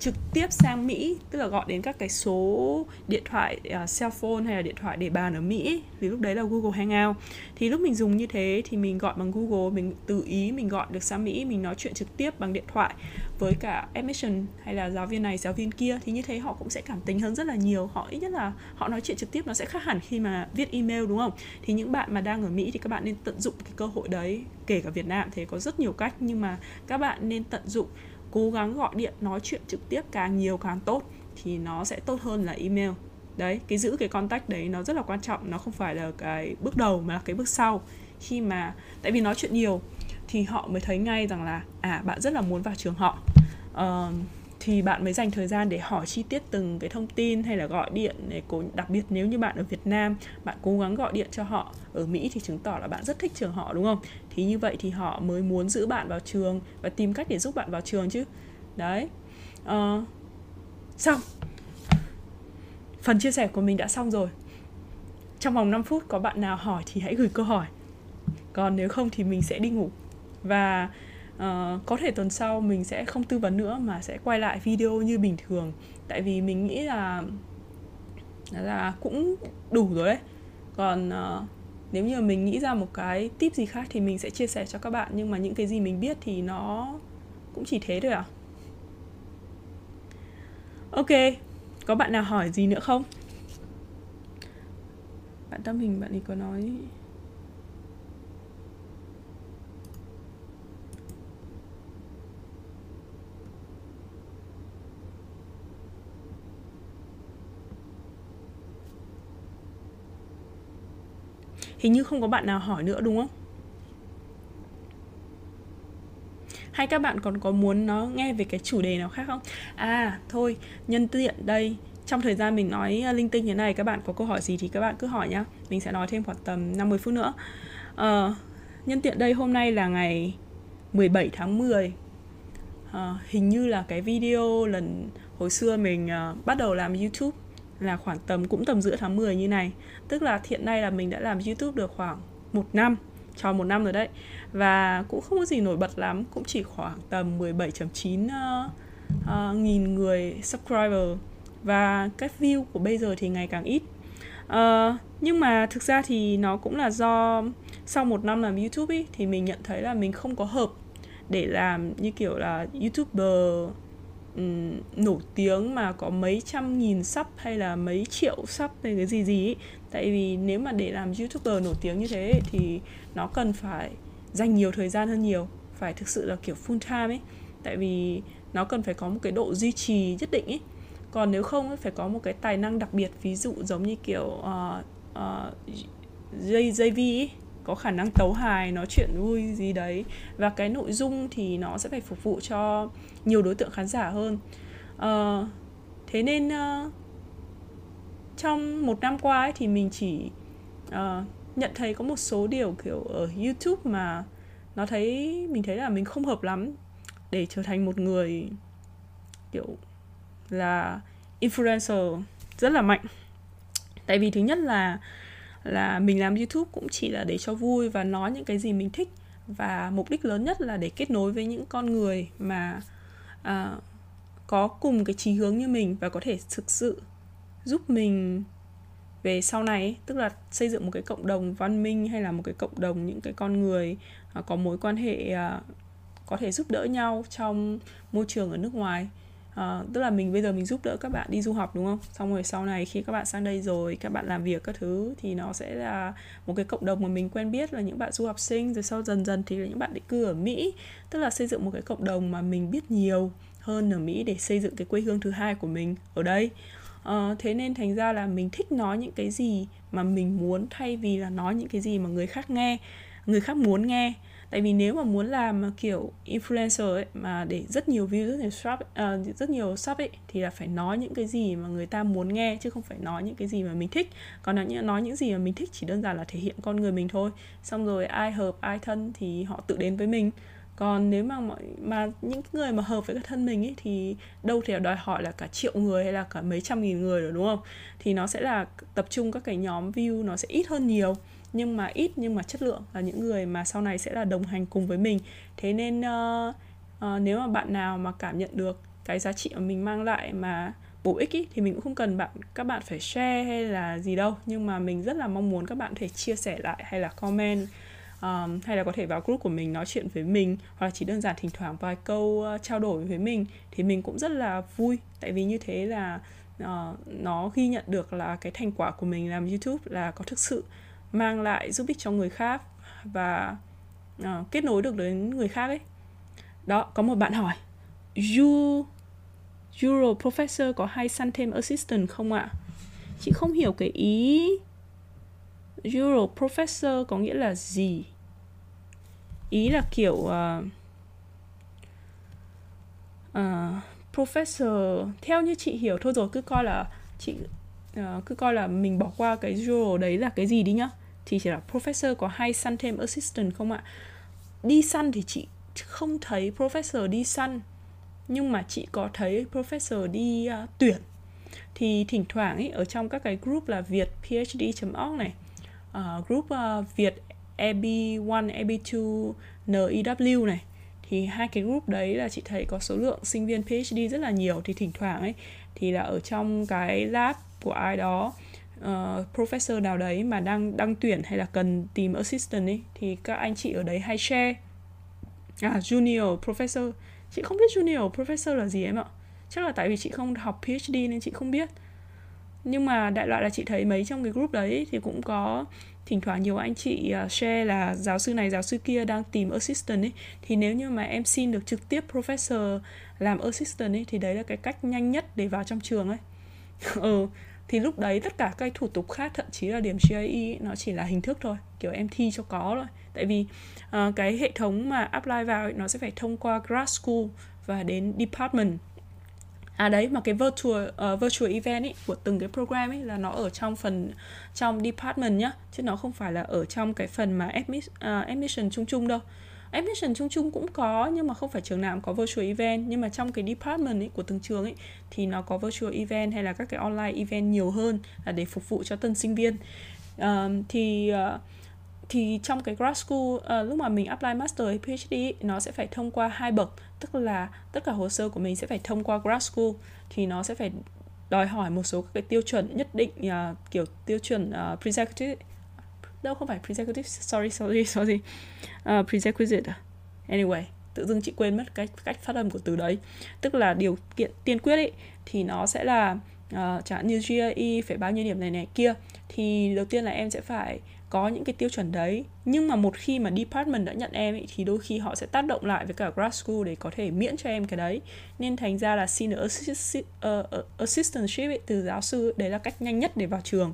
trực tiếp sang Mỹ tức là gọi đến các cái số điện thoại uh, cell phone hay là điện thoại để bàn ở Mỹ thì lúc đấy là Google Hangout. Thì lúc mình dùng như thế thì mình gọi bằng Google mình tự ý mình gọi được sang Mỹ mình nói chuyện trực tiếp bằng điện thoại với cả admission hay là giáo viên này giáo viên kia. Thì như thế họ cũng sẽ cảm tính hơn rất là nhiều. Họ ít nhất là họ nói chuyện trực tiếp nó sẽ khác hẳn khi mà viết email đúng không? Thì những bạn mà đang ở Mỹ thì các bạn nên tận dụng cái cơ hội đấy. Kể cả Việt Nam thế có rất nhiều cách nhưng mà các bạn nên tận dụng cố gắng gọi điện nói chuyện trực tiếp càng nhiều càng tốt thì nó sẽ tốt hơn là email. Đấy cái giữ cái contact đấy nó rất là quan trọng nó không phải là cái bước đầu mà là cái bước sau. Khi mà tại vì nói chuyện nhiều thì họ mới thấy ngay rằng là à bạn rất là muốn vào trường họ. Uh, thì bạn mới dành thời gian để hỏi chi tiết từng cái thông tin hay là gọi điện để cố đặc biệt nếu như bạn ở Việt Nam bạn cố gắng gọi điện cho họ ở Mỹ thì chứng tỏ là bạn rất thích trường họ đúng không? Thì như vậy thì họ mới muốn giữ bạn vào trường và tìm cách để giúp bạn vào trường chứ. Đấy. Uh, xong. Phần chia sẻ của mình đã xong rồi. Trong vòng 5 phút có bạn nào hỏi thì hãy gửi câu hỏi. Còn nếu không thì mình sẽ đi ngủ. Và uh, có thể tuần sau mình sẽ không tư vấn nữa mà sẽ quay lại video như bình thường. Tại vì mình nghĩ là là cũng đủ rồi đấy. Còn uh, nếu như mình nghĩ ra một cái tip gì khác thì mình sẽ chia sẻ cho các bạn. Nhưng mà những cái gì mình biết thì nó cũng chỉ thế thôi à. Ok có bạn nào hỏi gì nữa không? Bạn tâm hình bạn ấy có nói hình như không có bạn nào hỏi nữa đúng không? Hay các bạn còn có muốn nó nghe về cái chủ đề nào khác không? À thôi nhân tiện đây. Trong thời gian mình nói à, linh tinh thế này các bạn có câu hỏi gì thì các bạn cứ hỏi nhá. Mình sẽ nói thêm khoảng tầm 50 phút nữa. À, nhân tiện đây hôm nay là ngày 17 tháng 10 à, ờ, hình như là cái video lần hồi xưa mình uh, bắt đầu làm YouTube là khoảng tầm cũng tầm giữa tháng 10 như này. Tức là hiện nay là mình đã làm youtube được khoảng một năm tròn một năm rồi đấy. Và cũng không có gì nổi bật lắm cũng chỉ khoảng tầm 17.9 uh, uh, nghìn người subscriber. Và các view của bây giờ thì ngày càng ít. Uh, nhưng mà thực ra thì nó cũng là do sau một năm làm youtube ý, thì mình nhận thấy là mình không có hợp để làm như kiểu là youtuber um, nổi tiếng mà có mấy trăm nghìn sub hay là mấy triệu sub hay cái gì gì ấy. tại vì nếu mà để làm youtuber nổi tiếng như thế thì nó cần phải dành nhiều thời gian hơn nhiều phải thực sự là kiểu full time ấy. Tại vì nó cần phải có một cái độ duy trì nhất định ấy còn nếu không phải có một cái tài năng đặc biệt ví dụ giống như kiểu uh, uh, JV ấy có khả năng tấu hài nói chuyện vui gì đấy. Và cái nội dung thì nó sẽ phải phục vụ cho nhiều đối tượng khán giả hơn. Uh, thế nên uh, trong một năm qua ấy, thì mình chỉ uh, nhận thấy có một số điều kiểu ở youtube mà nó thấy mình thấy là mình không hợp lắm để trở thành một người kiểu là influencer rất là mạnh. Tại vì thứ nhất là là mình làm youtube cũng chỉ là để cho vui và nói những cái gì mình thích. Và mục đích lớn nhất là để kết nối với những con người mà uh, có cùng cái chí hướng như mình và có thể thực sự giúp mình về sau này tức là xây dựng một cái cộng đồng văn minh hay là một cái cộng đồng những cái con người uh, có mối quan hệ uh, có thể giúp đỡ nhau trong môi trường ở nước ngoài à, tức là mình bây giờ mình giúp đỡ các bạn đi du học đúng không? Xong rồi sau này khi các bạn sang đây rồi các bạn làm việc các thứ thì nó sẽ là một cái cộng đồng mà mình quen biết là những bạn du học sinh. Rồi sau dần dần thì là những bạn định cư ở mỹ. Tức là xây dựng một cái cộng đồng mà mình biết nhiều hơn ở mỹ để xây dựng cái quê hương thứ hai của mình ở đây. Uh, thế nên thành ra là mình thích nói những cái gì mà mình muốn thay vì là nói những cái gì mà người khác nghe người khác muốn nghe tại vì nếu mà muốn làm kiểu influencer ấy mà để rất nhiều view rất nhiều shop uh, rất nhiều shop ấy thì là phải nói những cái gì mà người ta muốn nghe chứ không phải nói những cái gì mà mình thích. Còn nói những nói những gì mà mình thích chỉ đơn giản là thể hiện con người mình thôi. Xong rồi ai hợp ai thân thì họ tự đến với mình. Còn nếu mà mọi mà những người mà hợp với cái thân mình ấy thì đâu thể đòi hỏi là cả triệu người hay là cả mấy trăm nghìn người rồi đúng không? Thì nó sẽ là tập trung các cái nhóm view nó sẽ ít hơn nhiều nhưng mà ít nhưng mà chất lượng là những người mà sau này sẽ là đồng hành cùng với mình. Thế nên uh, uh, nếu mà bạn nào mà cảm nhận được cái giá trị mà mình mang lại mà bổ ích ý, thì mình cũng không cần bạn các bạn phải share hay là gì đâu. Nhưng mà mình rất là mong muốn các bạn thể chia sẻ lại hay là comment um, hay là có thể vào group của mình nói chuyện với mình hoặc là chỉ đơn giản thỉnh thoảng vài câu uh, trao đổi với mình thì mình cũng rất là vui. Tại vì như thế là uh, nó ghi nhận được là cái thành quả của mình làm youtube là có thực sự mang lại giúp ích cho người khác và uh, kết nối được đến người khác ấy đó có một bạn hỏi you Euro Professor có hay săn thêm assistant không ạ? Chị không hiểu cái ý Euro Professor có nghĩa là gì? Ý là kiểu uh, uh, Professor theo như chị hiểu thôi rồi cứ coi là chị uh, cứ coi là mình bỏ qua cái Euro đấy là cái gì đi nhá thì chỉ là Professor có hay săn thêm assistant không ạ? Đi săn thì chị không thấy Professor đi săn nhưng mà chị có thấy professor đi uh, tuyển thì thỉnh thoảng ấy ở trong các cái group là việt phd.org này uh, group uh, việt eb1 eb2 new này thì hai cái group đấy là chị thấy có số lượng sinh viên phd rất là nhiều thì thỉnh thoảng ấy thì là ở trong cái lab của ai đó uh, professor nào đấy mà đang đang tuyển hay là cần tìm assistant ấy thì các anh chị ở đấy hay share. À junior professor. Chị không biết junior professor là gì em ạ. Chắc là tại vì chị không học phd nên chị không biết. Nhưng mà đại loại là chị thấy mấy trong cái group đấy thì cũng có thỉnh thoảng nhiều anh chị à, share là giáo sư này giáo sư kia đang tìm assistant ấy. Thì nếu như mà em xin được trực tiếp professor làm assistant ấy thì đấy là cái cách nhanh nhất để vào trong trường ấy. Ừ thì lúc đấy tất cả các thủ tục khác thậm chí là điểm GRE nó chỉ là hình thức thôi. Kiểu em thi cho có thôi. Tại vì uh, cái hệ thống mà apply vào ấy, nó sẽ phải thông qua grad school và đến department. À đấy mà cái virtual uh, virtual event ấy của từng cái program ấy là nó ở trong phần trong department nhá. Chứ nó không phải là ở trong cái phần mà admis, uh, ờ, admission chung chung đâu admission chung chung cũng có nhưng mà không phải trường nào cũng có virtual event. Nhưng mà trong cái department ấy của từng trường ấy thì nó có virtual event hay là các cái online event nhiều hơn là để phục vụ cho tân sinh viên. Uh, thì uh, thì trong cái grad school uh, lúc mà mình apply master hay PhD nó sẽ phải thông qua hai bậc. Tức là tất cả hồ sơ của mình sẽ phải thông qua grad school thì nó sẽ phải đòi hỏi một số các cái tiêu chuẩn nhất định uh, kiểu tiêu chuẩn uh, prerequisite đâu không phải prerequisite sorry sorry sorry. Uh, prerequisite à? anyway tự dưng chị quên mất cái cách phát âm của từ đấy. Tức là điều kiện tiên quyết ấy thì nó sẽ là ờ, uh, chẳng như GRE phải bao nhiêu điểm này này kia thì đầu tiên là em sẽ phải có những cái tiêu chuẩn đấy. Nhưng mà một khi mà department đã nhận em ý, thì đôi khi họ sẽ tác động lại với cả grad school để có thể miễn cho em cái đấy. Nên thành ra là xin assist, uh, ờ, assistantship ý, từ giáo sư đấy là cách nhanh nhất để vào trường.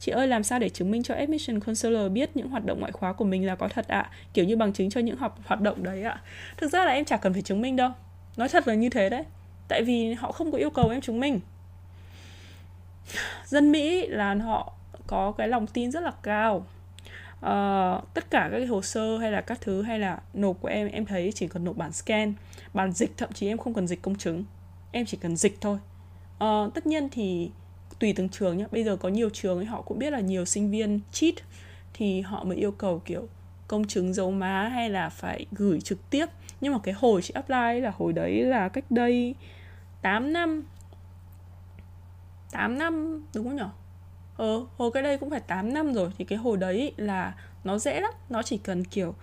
Chị ơi làm sao để chứng minh cho admission counselor biết những hoạt động ngoại khóa của mình là có thật ạ? À? Kiểu như bằng chứng cho những học hoạt động đấy ạ. À. Thực ra là em chả cần phải chứng minh đâu. Nói thật là như thế đấy. Tại vì họ không có yêu cầu em chứng minh. Dân Mỹ là họ có cái lòng tin rất là cao uh, tất cả các cái hồ sơ hay là các thứ hay là nộp của em em thấy chỉ cần nộp bản scan bản dịch thậm chí em không cần dịch công chứng em chỉ cần dịch thôi uh, tất nhiên thì tùy từng trường nhé bây giờ có nhiều trường ấy họ cũng biết là nhiều sinh viên cheat thì họ mới yêu cầu kiểu công chứng dấu má hay là phải gửi trực tiếp. Nhưng mà cái hồi chị apply là hồi đấy là cách đây 8 năm. 8 năm đúng không nhở? Ờ, hồi cái đây cũng phải 8 năm rồi. Thì cái hồi đấy là nó dễ lắm. Nó chỉ cần kiểu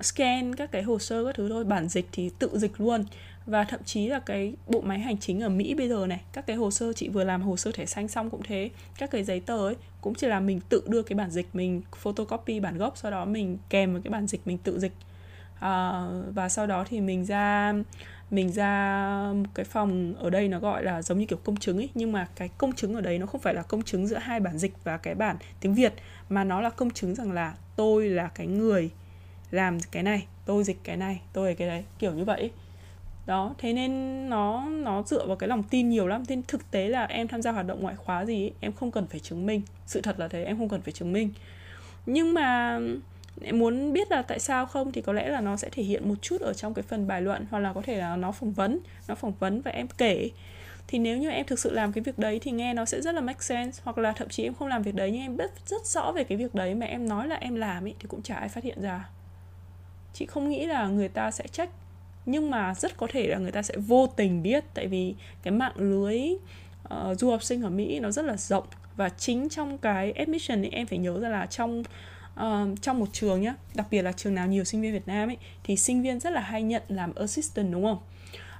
scan các cái hồ sơ các thứ thôi. Bản dịch thì tự dịch luôn. Và thậm chí là cái bộ máy hành chính ở Mỹ bây giờ này Các cái hồ sơ chị vừa làm hồ sơ thẻ xanh xong cũng thế. Các cái giấy tờ ấy Cũng chỉ là mình tự đưa cái bản dịch Mình photocopy bản gốc Sau đó mình kèm vào cái bản dịch mình tự dịch. À, Và sau đó thì mình ra mình ra một cái phòng ở đây nó gọi là giống như kiểu công chứng ấy. Nhưng mà cái công chứng ở đấy nó không phải là công chứng giữa hai bản dịch và cái bản tiếng Việt mà nó là công chứng rằng là tôi là cái người làm cái này tôi dịch cái này tôi là cái đấy kiểu như vậy đó thế nên nó nó dựa vào cái lòng tin nhiều lắm. Nên thực tế là em tham gia hoạt động ngoại khóa gì ấy, em không cần phải chứng minh. Sự thật là thế em không cần phải chứng minh. Nhưng mà em muốn biết là tại sao không thì có lẽ là nó sẽ thể hiện một chút ở trong cái phần bài luận hoặc là có thể là nó phỏng vấn nó phỏng vấn và em kể. Thì nếu như em thực sự làm cái việc đấy thì nghe nó sẽ rất là make sense hoặc là thậm chí em không làm việc đấy nhưng em biết rất rõ về cái việc đấy mà em nói là em làm ấy thì cũng chả ai phát hiện ra. Chị không nghĩ là người ta sẽ trách nhưng mà rất có thể là người ta sẽ vô tình biết tại vì cái mạng lưới uh, du học sinh ở Mỹ nó rất là rộng. Và chính trong cái admission thì em phải nhớ ra là trong uh, trong một trường nhé đặc biệt là trường nào nhiều sinh viên Việt Nam ấy thì sinh viên rất là hay nhận làm assistant đúng không?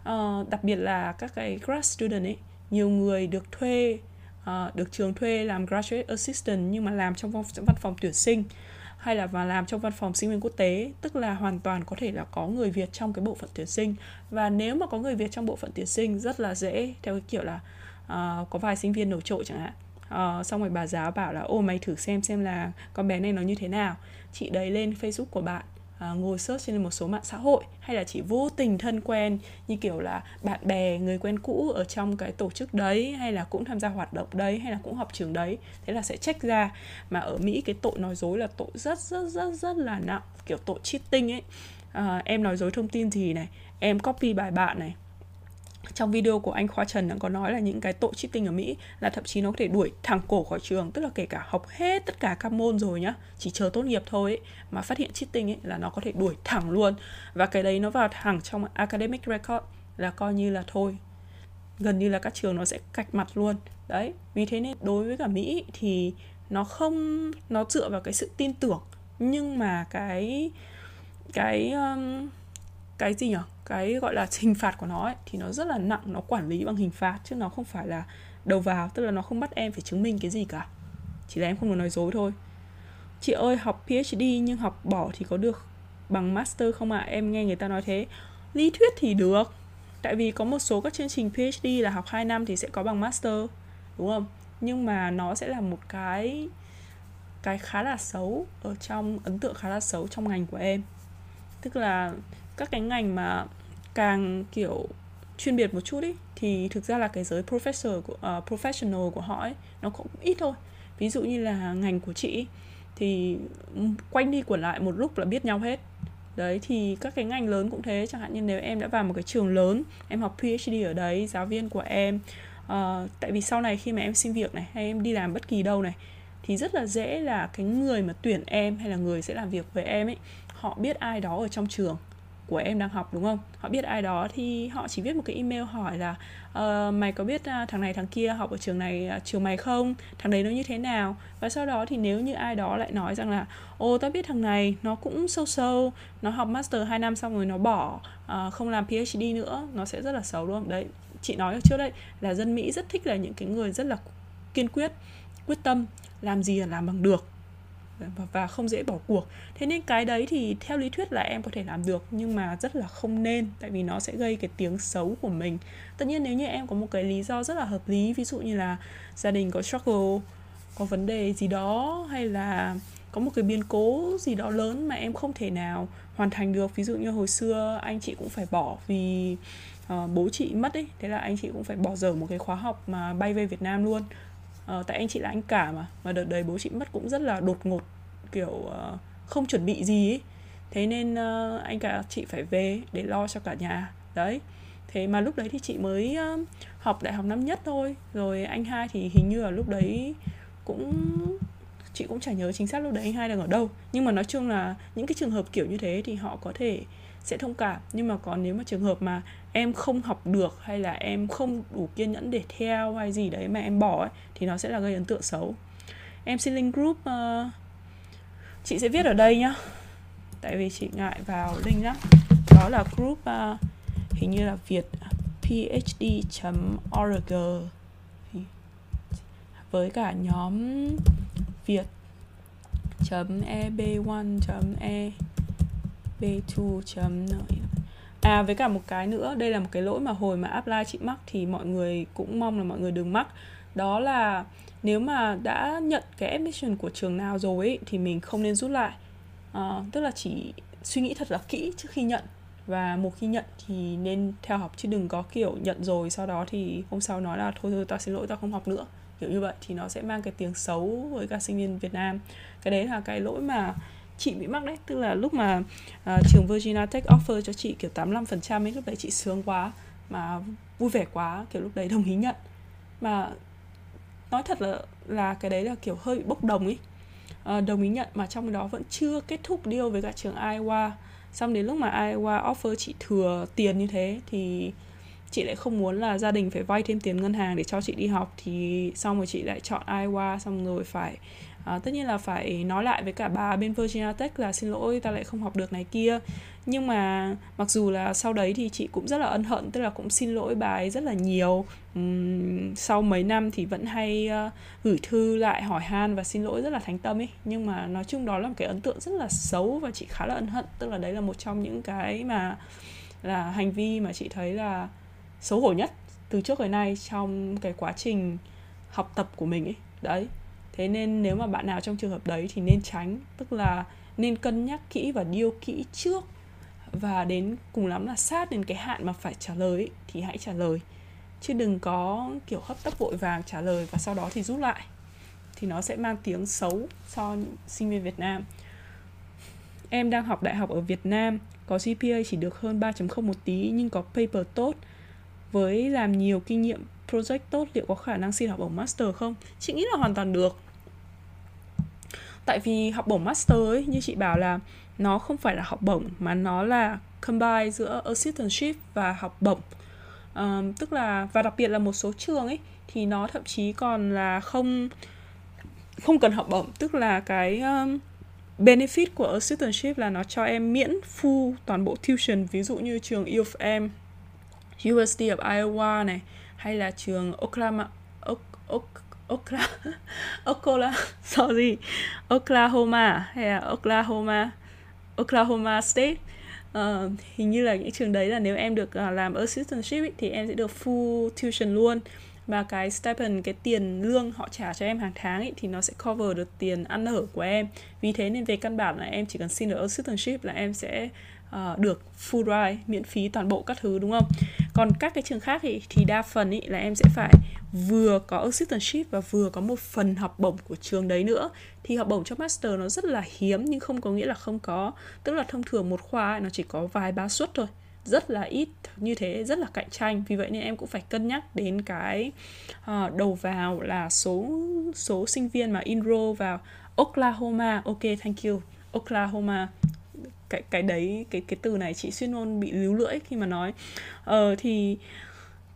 Uh, đặc biệt là các cái grad student ấy nhiều người được thuê uh, được trường thuê làm graduate assistant nhưng mà làm trong văn, văn phòng tuyển sinh hay là và làm trong văn phòng sinh viên quốc tế tức là hoàn toàn có thể là có người Việt trong cái bộ phận tuyển sinh. Và nếu mà có người Việt trong bộ phận tuyển sinh rất là dễ theo cái kiểu là uh, có vài sinh viên nổi trội chẳng hạn. Uh, xong rồi bà giáo bảo là ô mày thử xem xem là con bé này nó như thế nào. Chị đấy lên facebook của bạn à, ngồi search trên một số mạng xã hội hay là chỉ vô tình thân quen như kiểu là bạn bè người quen cũ ở trong cái tổ chức đấy hay là cũng tham gia hoạt động đấy hay là cũng học trường đấy thế là sẽ check ra. Mà ở mỹ cái tội nói dối là tội rất rất rất rất là nặng kiểu tội cheating ấy. À, em nói dối thông tin gì này em copy bài bạn này trong video của anh Khoa Trần đã có nói là những cái tội cheating ở Mỹ là thậm chí nó có thể đuổi thẳng cổ khỏi trường tức là kể cả học hết tất cả các môn rồi nhá chỉ chờ tốt nghiệp thôi ấy, mà phát hiện cheating ấy là nó có thể đuổi thẳng luôn. Và cái đấy nó vào thẳng trong academic record là coi như là thôi gần như là các trường nó sẽ cạch mặt luôn. Đấy vì thế nên đối với cả Mỹ thì nó không nó dựa vào cái sự tin tưởng nhưng mà cái cái um, cái gì nhỉ cái gọi là hình phạt của nó ấy, thì nó rất là nặng nó quản lý bằng hình phạt chứ nó không phải là đầu vào tức là nó không bắt em phải chứng minh cái gì cả. Chỉ là em không được nói dối thôi. Chị ơi học PhD nhưng học bỏ thì có được bằng master không ạ? À? em nghe người ta nói thế. Lý thuyết thì được tại vì có một số các chương trình PhD là học 2 năm thì sẽ có bằng master đúng không? Nhưng mà nó sẽ là một cái cái khá là xấu ở trong ấn tượng khá là xấu trong ngành của em. Tức là các cái ngành mà càng kiểu chuyên biệt một chút ý thì thực ra là cái giới professor của uh, professional của họ ấy nó cũng ít thôi. Ví dụ như là ngành của chị thì ừ, quanh đi quẩn lại một lúc là biết nhau hết. Đấy thì các cái ngành lớn cũng thế. Chẳng hạn như nếu em đã vào một cái trường lớn em học phd ở đấy giáo viên của em uh, tại vì sau này khi mà em xin việc này hay em đi làm bất kỳ đâu này thì rất là dễ là cái người mà tuyển em hay là người sẽ làm việc với em ấy họ biết ai đó ở trong trường của em đang học đúng không? Họ biết ai đó thì họ chỉ viết một cái email hỏi là uh, mày có biết uh, thằng này thằng kia học ở trường này uh, trường mày không? Thằng đấy nó như thế nào? Và sau đó thì nếu như ai đó lại nói rằng là ô tao biết thằng này nó cũng sâu sâu nó học master 2 năm xong rồi nó bỏ uh, không làm phd nữa nó sẽ rất là xấu đúng không? Đấy chị nói trước đây là dân mỹ rất thích là những cái người rất là kiên quyết quyết tâm làm gì là làm bằng được và không dễ bỏ cuộc. Thế nên cái đấy thì theo lý thuyết là em có thể làm được nhưng mà rất là không nên tại vì nó sẽ gây cái tiếng xấu của mình. Tất nhiên nếu như em có một cái lý do rất là hợp lý ví dụ như là gia đình có struggle có vấn đề gì đó hay là có một cái biến cố gì đó lớn mà em không thể nào hoàn thành được ví dụ như hồi xưa anh chị cũng phải bỏ vì uh, bố chị mất ấy thế là anh chị cũng phải bỏ dở một cái khóa học mà bay về Việt Nam luôn uh, tại anh chị là anh cả mà. Mà đợt đấy bố chị mất cũng rất là đột ngột kiểu uh, không chuẩn bị gì ấy thế nên uh, anh cả chị phải về để lo cho cả nhà. Đấy. Thế mà lúc đấy thì chị mới uh, học đại học năm nhất thôi. Rồi anh hai thì hình như là lúc đấy cũng chị cũng chả nhớ chính xác lúc đấy anh hai đang ở đâu. Nhưng mà nói chung là những cái trường hợp kiểu như thế thì họ có thể sẽ thông cảm. Nhưng mà còn nếu mà trường hợp mà em không học được hay là em không đủ kiên nhẫn để theo hay gì đấy mà em bỏ ấy thì nó sẽ là gây ấn tượng xấu. Em xin link group uh, chị sẽ viết ở đây nhá. Tại vì chị ngại vào link lắm. Đó là group uh, hình như là việt à, phd.org với cả nhóm việt eb1.e b2. À với cả một cái nữa, đây là một cái lỗi mà hồi mà apply chị mắc thì mọi người cũng mong là mọi người đừng mắc. Đó là nếu mà đã nhận cái admission của trường nào rồi ấy, thì mình không nên rút lại. À, tức là chỉ suy nghĩ thật là kỹ trước khi nhận và một khi nhận thì nên theo học chứ đừng có kiểu nhận rồi sau đó thì hôm sau nói là thôi thôi tao xin lỗi tao không học nữa kiểu như vậy thì nó sẽ mang cái tiếng xấu với cả sinh viên Việt Nam cái đấy là cái lỗi mà chị bị mắc đấy. Tức là lúc mà uh, trường Virginia Tech offer cho chị kiểu 85% ấy lúc đấy chị sướng quá mà vui vẻ quá kiểu lúc đấy đồng ý nhận. Mà nói thật là là cái đấy là kiểu hơi bị bốc đồng ấy. Uh, đồng ý nhận mà trong đó vẫn chưa kết thúc deal với cả trường Iowa. Xong đến lúc mà Iowa offer chị thừa tiền như thế thì chị lại không muốn là gia đình phải vay thêm tiền ngân hàng để cho chị đi học. Thì xong rồi chị lại chọn Iowa xong rồi phải à, tất nhiên là phải nói lại với cả bà bên Virginia Tech là xin lỗi ta lại không học được này kia. Nhưng mà mặc dù là sau đấy thì chị cũng rất là ân hận tức là cũng xin lỗi bà ấy rất là nhiều. Uhm, sau mấy năm thì vẫn hay uh, gửi thư lại hỏi han và xin lỗi rất là thành tâm ấy. Nhưng mà nói chung đó là một cái ấn tượng rất là xấu và chị khá là ân hận. Tức là đấy là một trong những cái mà là hành vi mà chị thấy là xấu hổ nhất từ trước tới nay trong cái quá trình học tập của mình ấy. Đấy thế nên nếu mà bạn nào trong trường hợp đấy thì nên tránh, tức là nên cân nhắc kỹ và điêu kỹ trước. Và đến cùng lắm là sát đến cái hạn mà phải trả lời thì hãy trả lời. Chứ đừng có kiểu hấp tấp vội vàng trả lời và sau đó thì rút lại. Thì nó sẽ mang tiếng xấu cho sinh viên Việt Nam. Em đang học đại học ở Việt Nam, có GPA chỉ được hơn 3.0 một tí nhưng có paper tốt. Với làm nhiều kinh nghiệm project tốt liệu có khả năng xin học bổng master không? Chị nghĩ là hoàn toàn được. Tại vì học bổng master ấy như chị bảo là nó không phải là học bổng mà nó là combine giữa assistantship và học bổng. Um, tức là và đặc biệt là một số trường ấy thì nó thậm chí còn là không không cần học bổng. Tức là cái um, benefit của assistantship là nó cho em miễn full toàn bộ tuition. Ví dụ như trường U of M USD of Iowa này hay là trường Oklahoma Oklahoma Oklahoma sorry Oklahoma hay là Oklahoma Oklahoma State. Uh, hình như là những trường đấy là nếu em được uh, làm assistantship ý, thì em sẽ được full tuition luôn. Và cái stipend cái tiền lương họ trả cho em hàng tháng ý, thì nó sẽ cover được tiền ăn ở của em. Vì thế nên về căn bản là em chỉ cần xin được assistantship là em sẽ uh, được full ride miễn phí toàn bộ các thứ đúng không? Còn các cái trường khác thì thì đa phần ý là em sẽ phải vừa có assistantship và vừa có một phần học bổng của trường đấy nữa. Thì học bổng cho master nó rất là hiếm nhưng không có nghĩa là không có. Tức là thông thường một khoa ấy, nó chỉ có vài ba suất thôi. Rất là ít như thế rất là cạnh tranh. Vì vậy nên em cũng phải cân nhắc đến cái uh, đầu vào là số số sinh viên mà enroll vào Oklahoma. Ok thank you. Oklahoma cái cái đấy cái cái từ này chị xuyên ngôn bị líu lưỡi khi mà nói. Ờ thì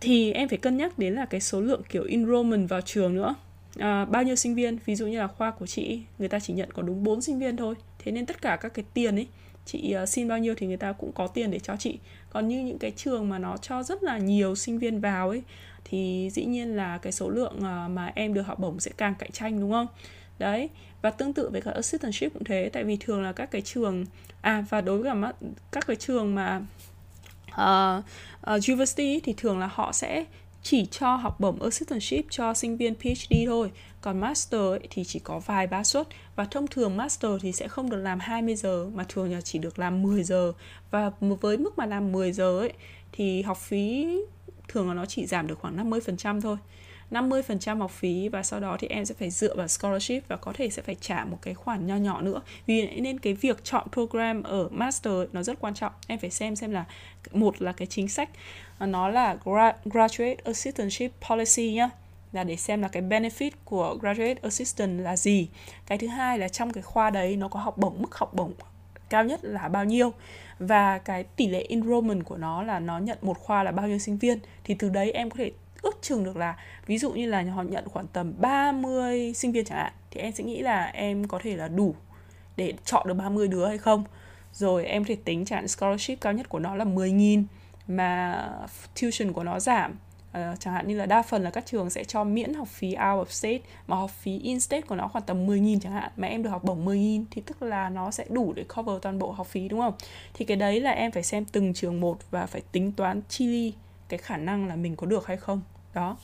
thì em phải cân nhắc đến là cái số lượng kiểu enrollment vào trường nữa. À, bao nhiêu sinh viên ví dụ như là khoa của chị người ta chỉ nhận có đúng 4 sinh viên thôi. Thế nên tất cả các cái tiền ấy chị uh, xin bao nhiêu thì người ta cũng có tiền để cho chị. Còn như những cái trường mà nó cho rất là nhiều sinh viên vào ấy thì dĩ nhiên là cái số lượng uh, mà em được học bổng sẽ càng cạnh tranh đúng không? Đấy và tương tự với cả assistantship cũng thế tại vì thường là các cái trường à và đối với cả các cái trường mà uh, uh, university thì thường là họ sẽ chỉ cho học bổng assistantship cho sinh viên PhD thôi. Còn master ấy, thì chỉ có vài ba suất. Và thông thường master thì sẽ không được làm 20 giờ mà thường là chỉ được làm 10 giờ. Và với mức mà làm 10 giờ ấy thì học phí thường là nó chỉ giảm được khoảng 50% thôi. 50% học phí và sau đó thì em sẽ phải dựa vào scholarship và có thể sẽ phải trả một cái khoản nho nhỏ nữa. Vì nên cái việc chọn program ở master nó rất quan trọng. Em phải xem xem là một là cái chính sách, nó là graduate assistantship policy nhá. Là để xem là cái benefit của graduate assistant là gì. Cái thứ hai là trong cái khoa đấy nó có học bổng, mức học bổng cao nhất là bao nhiêu. Và cái tỷ lệ enrollment của nó là nó nhận một khoa là bao nhiêu sinh viên. Thì từ đấy em có thể ước chừng được là ví dụ như là họ nhận khoảng tầm 30 sinh viên chẳng hạn thì em sẽ nghĩ là em có thể là đủ để chọn được 30 đứa hay không rồi em có thể tính chẳng hạn scholarship cao nhất của nó là 10.000 mà tuition của nó giảm Uh, chẳng hạn như là đa phần là các trường sẽ cho miễn học phí out of state mà học phí in state của nó khoảng tầm 10.000 chẳng hạn mà em được học bổng 10.000 thì tức là nó sẽ đủ để cover toàn bộ học phí đúng không? Thì cái đấy là em phải xem từng trường một và phải tính toán chi li cái khả năng là mình có được hay không. Đó.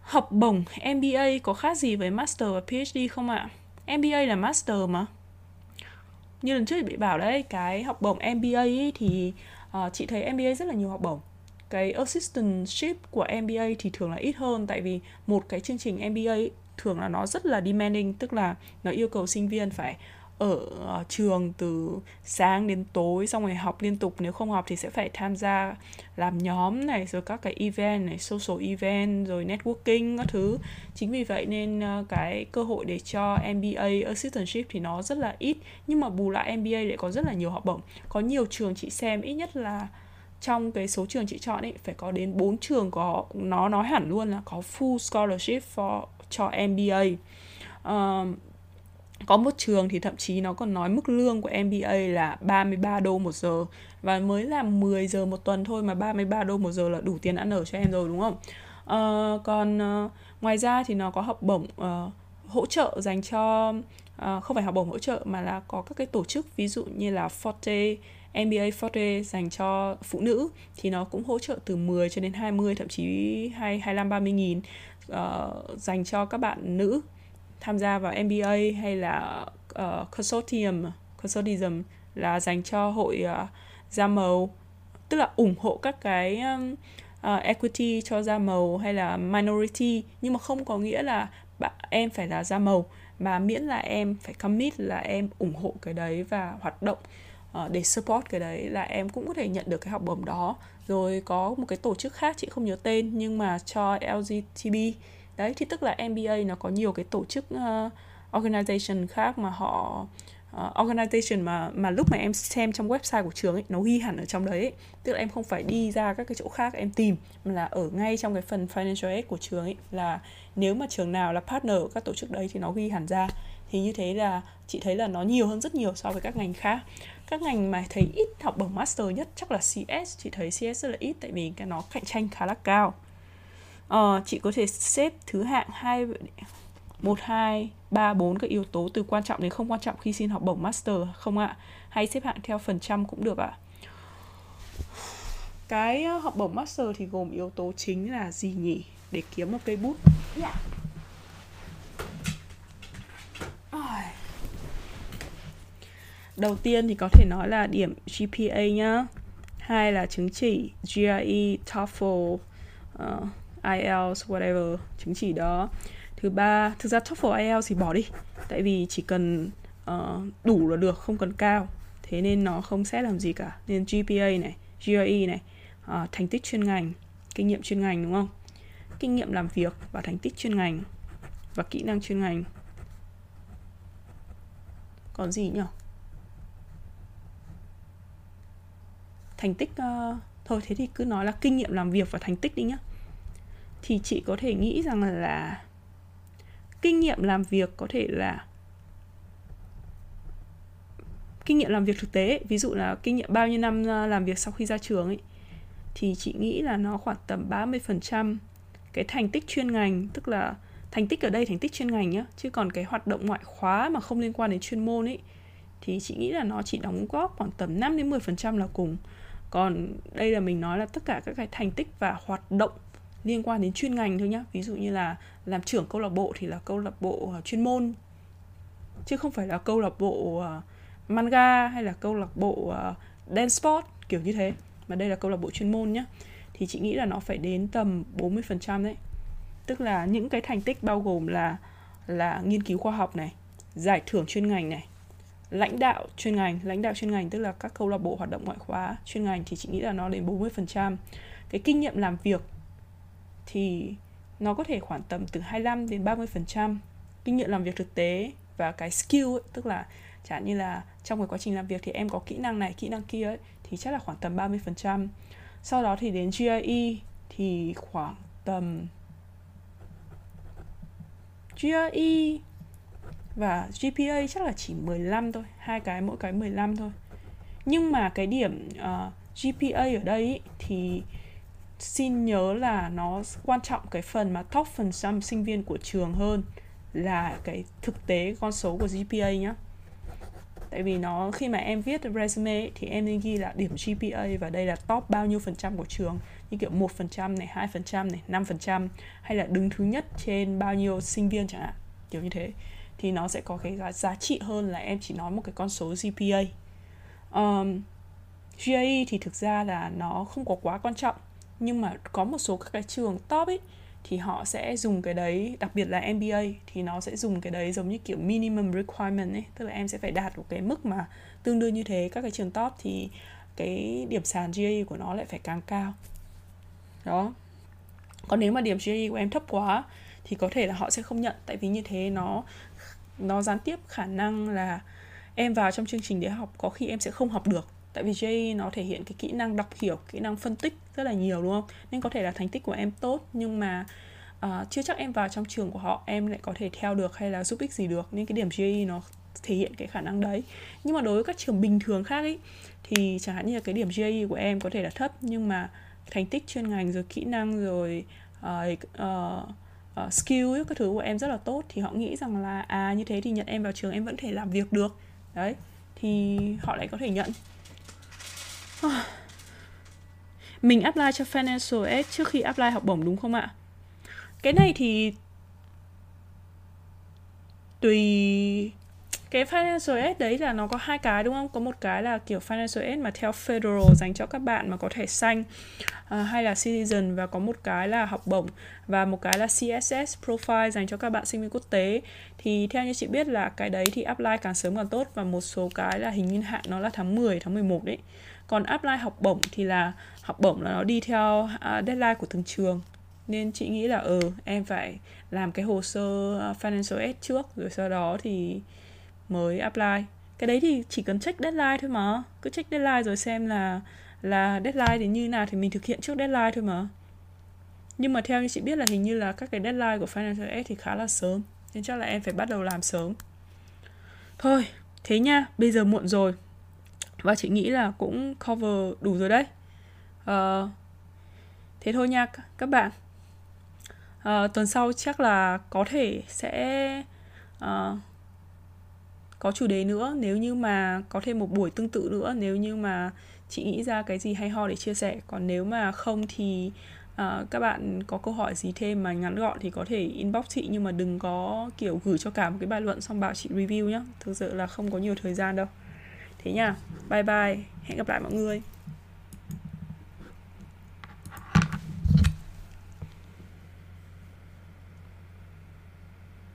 Học bổng MBA có khác gì với Master và PhD không ạ? MBA là Master mà. Như lần trước bị bảo đấy, cái học bổng MBA ấy thì uh, chị thấy MBA rất là nhiều học bổng cái assistantship của MBA thì thường là ít hơn tại vì một cái chương trình MBA thường là nó rất là demanding tức là nó yêu cầu sinh viên phải ở ờ, trường từ sáng đến tối xong rồi học liên tục nếu không học thì sẽ phải tham gia làm nhóm này rồi các cái event này social event rồi networking các thứ. Chính vì vậy nên ờ, cái cơ hội để cho MBA assistantship thì nó rất là ít nhưng mà bù lại MBA lại có rất là nhiều học bổng. Có nhiều trường chị xem ít nhất là trong cái số trường chị chọn ấy phải có đến 4 trường có nó nói hẳn luôn là có full scholarship for cho MBA um, ờ, có một trường thì thậm chí nó còn nói mức lương của MBA là 33 đô một giờ và mới là 10 giờ một tuần thôi mà 33 đô một giờ là đủ tiền ăn ở cho em rồi đúng không? Uh, còn uh, ngoài ra thì nó có học bổng uh, hỗ trợ dành cho uh, không phải học bổng hỗ trợ mà là có các cái tổ chức ví dụ như là Forte MBA Forte dành cho phụ nữ thì nó cũng hỗ trợ từ 10 cho đến 20 thậm chí 2, 25 30 nghìn uh, dành cho các bạn nữ tham gia vào MBA hay là uh, consortium consortium là dành cho hội uh, da màu tức là ủng hộ các cái um, uh, equity cho da màu hay là minority. Nhưng mà không có nghĩa là bạn em phải là da màu mà miễn là em phải commit là em ủng hộ cái đấy và hoạt động uh, để support cái đấy là em cũng có thể nhận được cái học bổng đó. Rồi có một cái tổ chức khác chị không nhớ tên nhưng mà cho LGTB đấy thì tức là MBA nó có nhiều cái tổ chức uh, organization khác mà họ uh, organization mà mà lúc mà em xem trong website của trường ấy nó ghi hẳn ở trong đấy ấy. tức là em không phải đi ra các cái chỗ khác em tìm mà là ở ngay trong cái phần financial aid của trường ấy là nếu mà trường nào là partner các tổ chức đấy thì nó ghi hẳn ra. Thì như thế là chị thấy là nó nhiều hơn rất nhiều so với các ngành khác. Các ngành mà thấy ít học bổng master nhất chắc là CS chị thấy CS rất là ít tại vì cái nó cạnh tranh khá là cao uh, chị có thể xếp thứ hạng hai một hai ba bốn các yếu tố từ quan trọng đến không quan trọng khi xin học bổng master không ạ? Hay xếp hạng theo phần trăm cũng được ạ. Cái ờ, học bổng master thì gồm yếu tố chính là gì nhỉ? Để kiếm một cây bút. Yeah. đầu tiên thì có thể nói là điểm GPA nhá. Hai là chứng chỉ GRE, TOEFL, uh, IELTS, whatever chứng chỉ đó. Thứ ba thực ra TOEFL IELTS thì bỏ đi. Tại vì chỉ cần uh, đủ là được không cần cao. Thế nên nó không xét làm gì cả. Nên GPA này GRE này uh, thành tích chuyên ngành kinh nghiệm chuyên ngành đúng không? Kinh nghiệm làm việc và thành tích chuyên ngành và kỹ năng chuyên ngành. Còn gì nhỉ? Thành tích uh, thôi thế thì cứ nói là kinh nghiệm làm việc và thành tích đi nhá thì chị có thể nghĩ rằng là kinh nghiệm làm việc có thể là kinh nghiệm làm việc thực tế, ví dụ là kinh nghiệm bao nhiêu năm ờ, làm việc sau khi ra trường ấy, thì chị nghĩ là nó khoảng tầm 30% cái thành tích chuyên ngành, tức là thành tích ở đây, thành tích chuyên ngành nhá, chứ còn cái hoạt động ngoại khóa mà không liên quan đến chuyên môn ấy, thì chị nghĩ là nó chỉ đóng góp khoảng tầm 5 đến 10% là cùng. Còn đây là mình nói là tất cả các cái thành tích và hoạt động liên quan đến chuyên ngành thôi nhá. Ví dụ như là làm trưởng câu lạc bộ thì là câu lạc bộ ờ, chuyên môn, chứ không phải là câu lạc bộ ờ, manga hay là câu lạc bộ ờ, dance sport, kiểu như thế. Mà đây là câu lạc bộ chuyên môn nhá. Thì chị nghĩ là nó phải đến tầm 40% đấy. Tức là những cái thành tích bao gồm là là nghiên cứu khoa học này, giải thưởng chuyên ngành này, lãnh đạo chuyên ngành, lãnh đạo chuyên ngành, tức là các câu lạc bộ hoạt động ngoại khóa chuyên ngành thì chị nghĩ là nó đến 40% cái kinh nghiệm làm việc thì nó có thể khoảng tầm từ 25 đến 30% kinh nghiệm làm việc thực tế và cái skill ấy, tức là chẳng như là trong cái quá trình làm việc thì em có kỹ năng này, kỹ năng kia ấy, thì chắc là khoảng tầm 30%. Sau đó thì đến GRE thì khoảng tầm GRE và GPA chắc là chỉ 15 thôi, hai cái mỗi cái 15 thôi. Nhưng mà cái điểm ờ, uh, GPA ở đây ý, thì xin nhớ là nó quan trọng cái phần mà top phần trăm sinh viên của trường hơn là cái thực tế con số của GPA nhá. Tại vì nó khi mà em viết resume thì em nên ghi là điểm GPA và đây là top bao nhiêu phần trăm của trường. Như kiểu một phần trăm này, hai phần trăm này, năm phần trăm. Hay là đứng thứ nhất trên bao nhiêu sinh viên chẳng hạn kiểu như thế. Thì nó sẽ có cái giá trị hơn là em chỉ nói một cái con số GPA um, GAE thì thực ra là nó không có quá quan trọng nhưng mà có một số các cái trường top ấy, thì họ sẽ dùng cái đấy, đặc biệt là MBA thì nó sẽ dùng cái đấy giống như kiểu minimum requirement ấy. Tức là em sẽ phải đạt một cái mức mà tương đương như thế. Các cái trường top thì cái điểm sàn GA của nó lại phải càng cao. Đó. Còn nếu mà điểm GA của em thấp quá, thì có thể là họ sẽ không nhận. Tại vì như thế nó nó gián tiếp khả năng là em vào trong chương trình để học, có khi em sẽ không học được tại vì j nó thể hiện cái kỹ năng đọc hiểu kỹ năng phân tích rất là nhiều đúng không? Nên có thể là thành tích của em tốt nhưng mà uh, chưa chắc em vào trong trường của họ em lại có thể theo được hay là giúp ích gì được. Nên cái điểm GAE nó thể hiện cái khả năng đấy. Nhưng mà đối với các trường bình thường khác ấy thì chẳng hạn như là cái điểm GAE của em có thể là thấp nhưng mà thành tích chuyên ngành rồi kỹ năng rồi uh, uh, uh, skill ấy, các thứ của em rất là tốt thì họ nghĩ rằng là à như thế thì nhận em vào trường em vẫn thể làm việc được. Đấy thì họ lại có thể nhận. mình apply cho financial aid trước khi apply học bổng đúng không ạ? Cái này thì tùy cái financial aid đấy là nó có hai cái đúng không? Có một cái là kiểu financial aid mà theo federal dành cho các bạn mà có thẻ xanh uh, hay là citizen và có một cái là học bổng và một cái là css profile dành cho các bạn sinh viên quốc tế. Thì theo như chị biết là cái đấy thì apply càng sớm càng tốt và một số cái là hình như hạn nó là tháng 10 tháng 11 đấy còn apply học bổng thì là học bổng là nó đi theo uh, deadline của từng trường. Nên chị nghĩ là ừ em phải làm cái hồ sơ à, financial aid trước rồi sau đó thì mới apply. Cái đấy thì chỉ cần check deadline thôi mà. Cứ check deadline rồi xem là là deadline thì như nào thì mình thực hiện trước deadline thôi mà. Nhưng mà theo như chị biết là hình như là các cái deadline của financial aid thì khá là sớm. Nên chắc là em phải bắt đầu làm sớm. Thôi thế nha. Bây giờ muộn rồi và chị nghĩ là cũng cover đủ rồi đấy. Uh, thế thôi nha các bạn. Uh, tuần sau chắc là có thể sẽ uh, có chủ đề nữa. Nếu như mà có thêm một buổi tương tự nữa nếu như mà chị nghĩ ra cái gì hay ho để chia sẻ. Còn nếu mà không thì uh, các bạn có câu hỏi gì thêm mà ngắn gọn thì có thể inbox chị. Nhưng mà đừng có kiểu gửi cho cả một cái bài luận xong bảo chị review nhá. Thực sự là không có nhiều thời gian đâu thế nha. Bye bye. Hẹn gặp lại mọi người.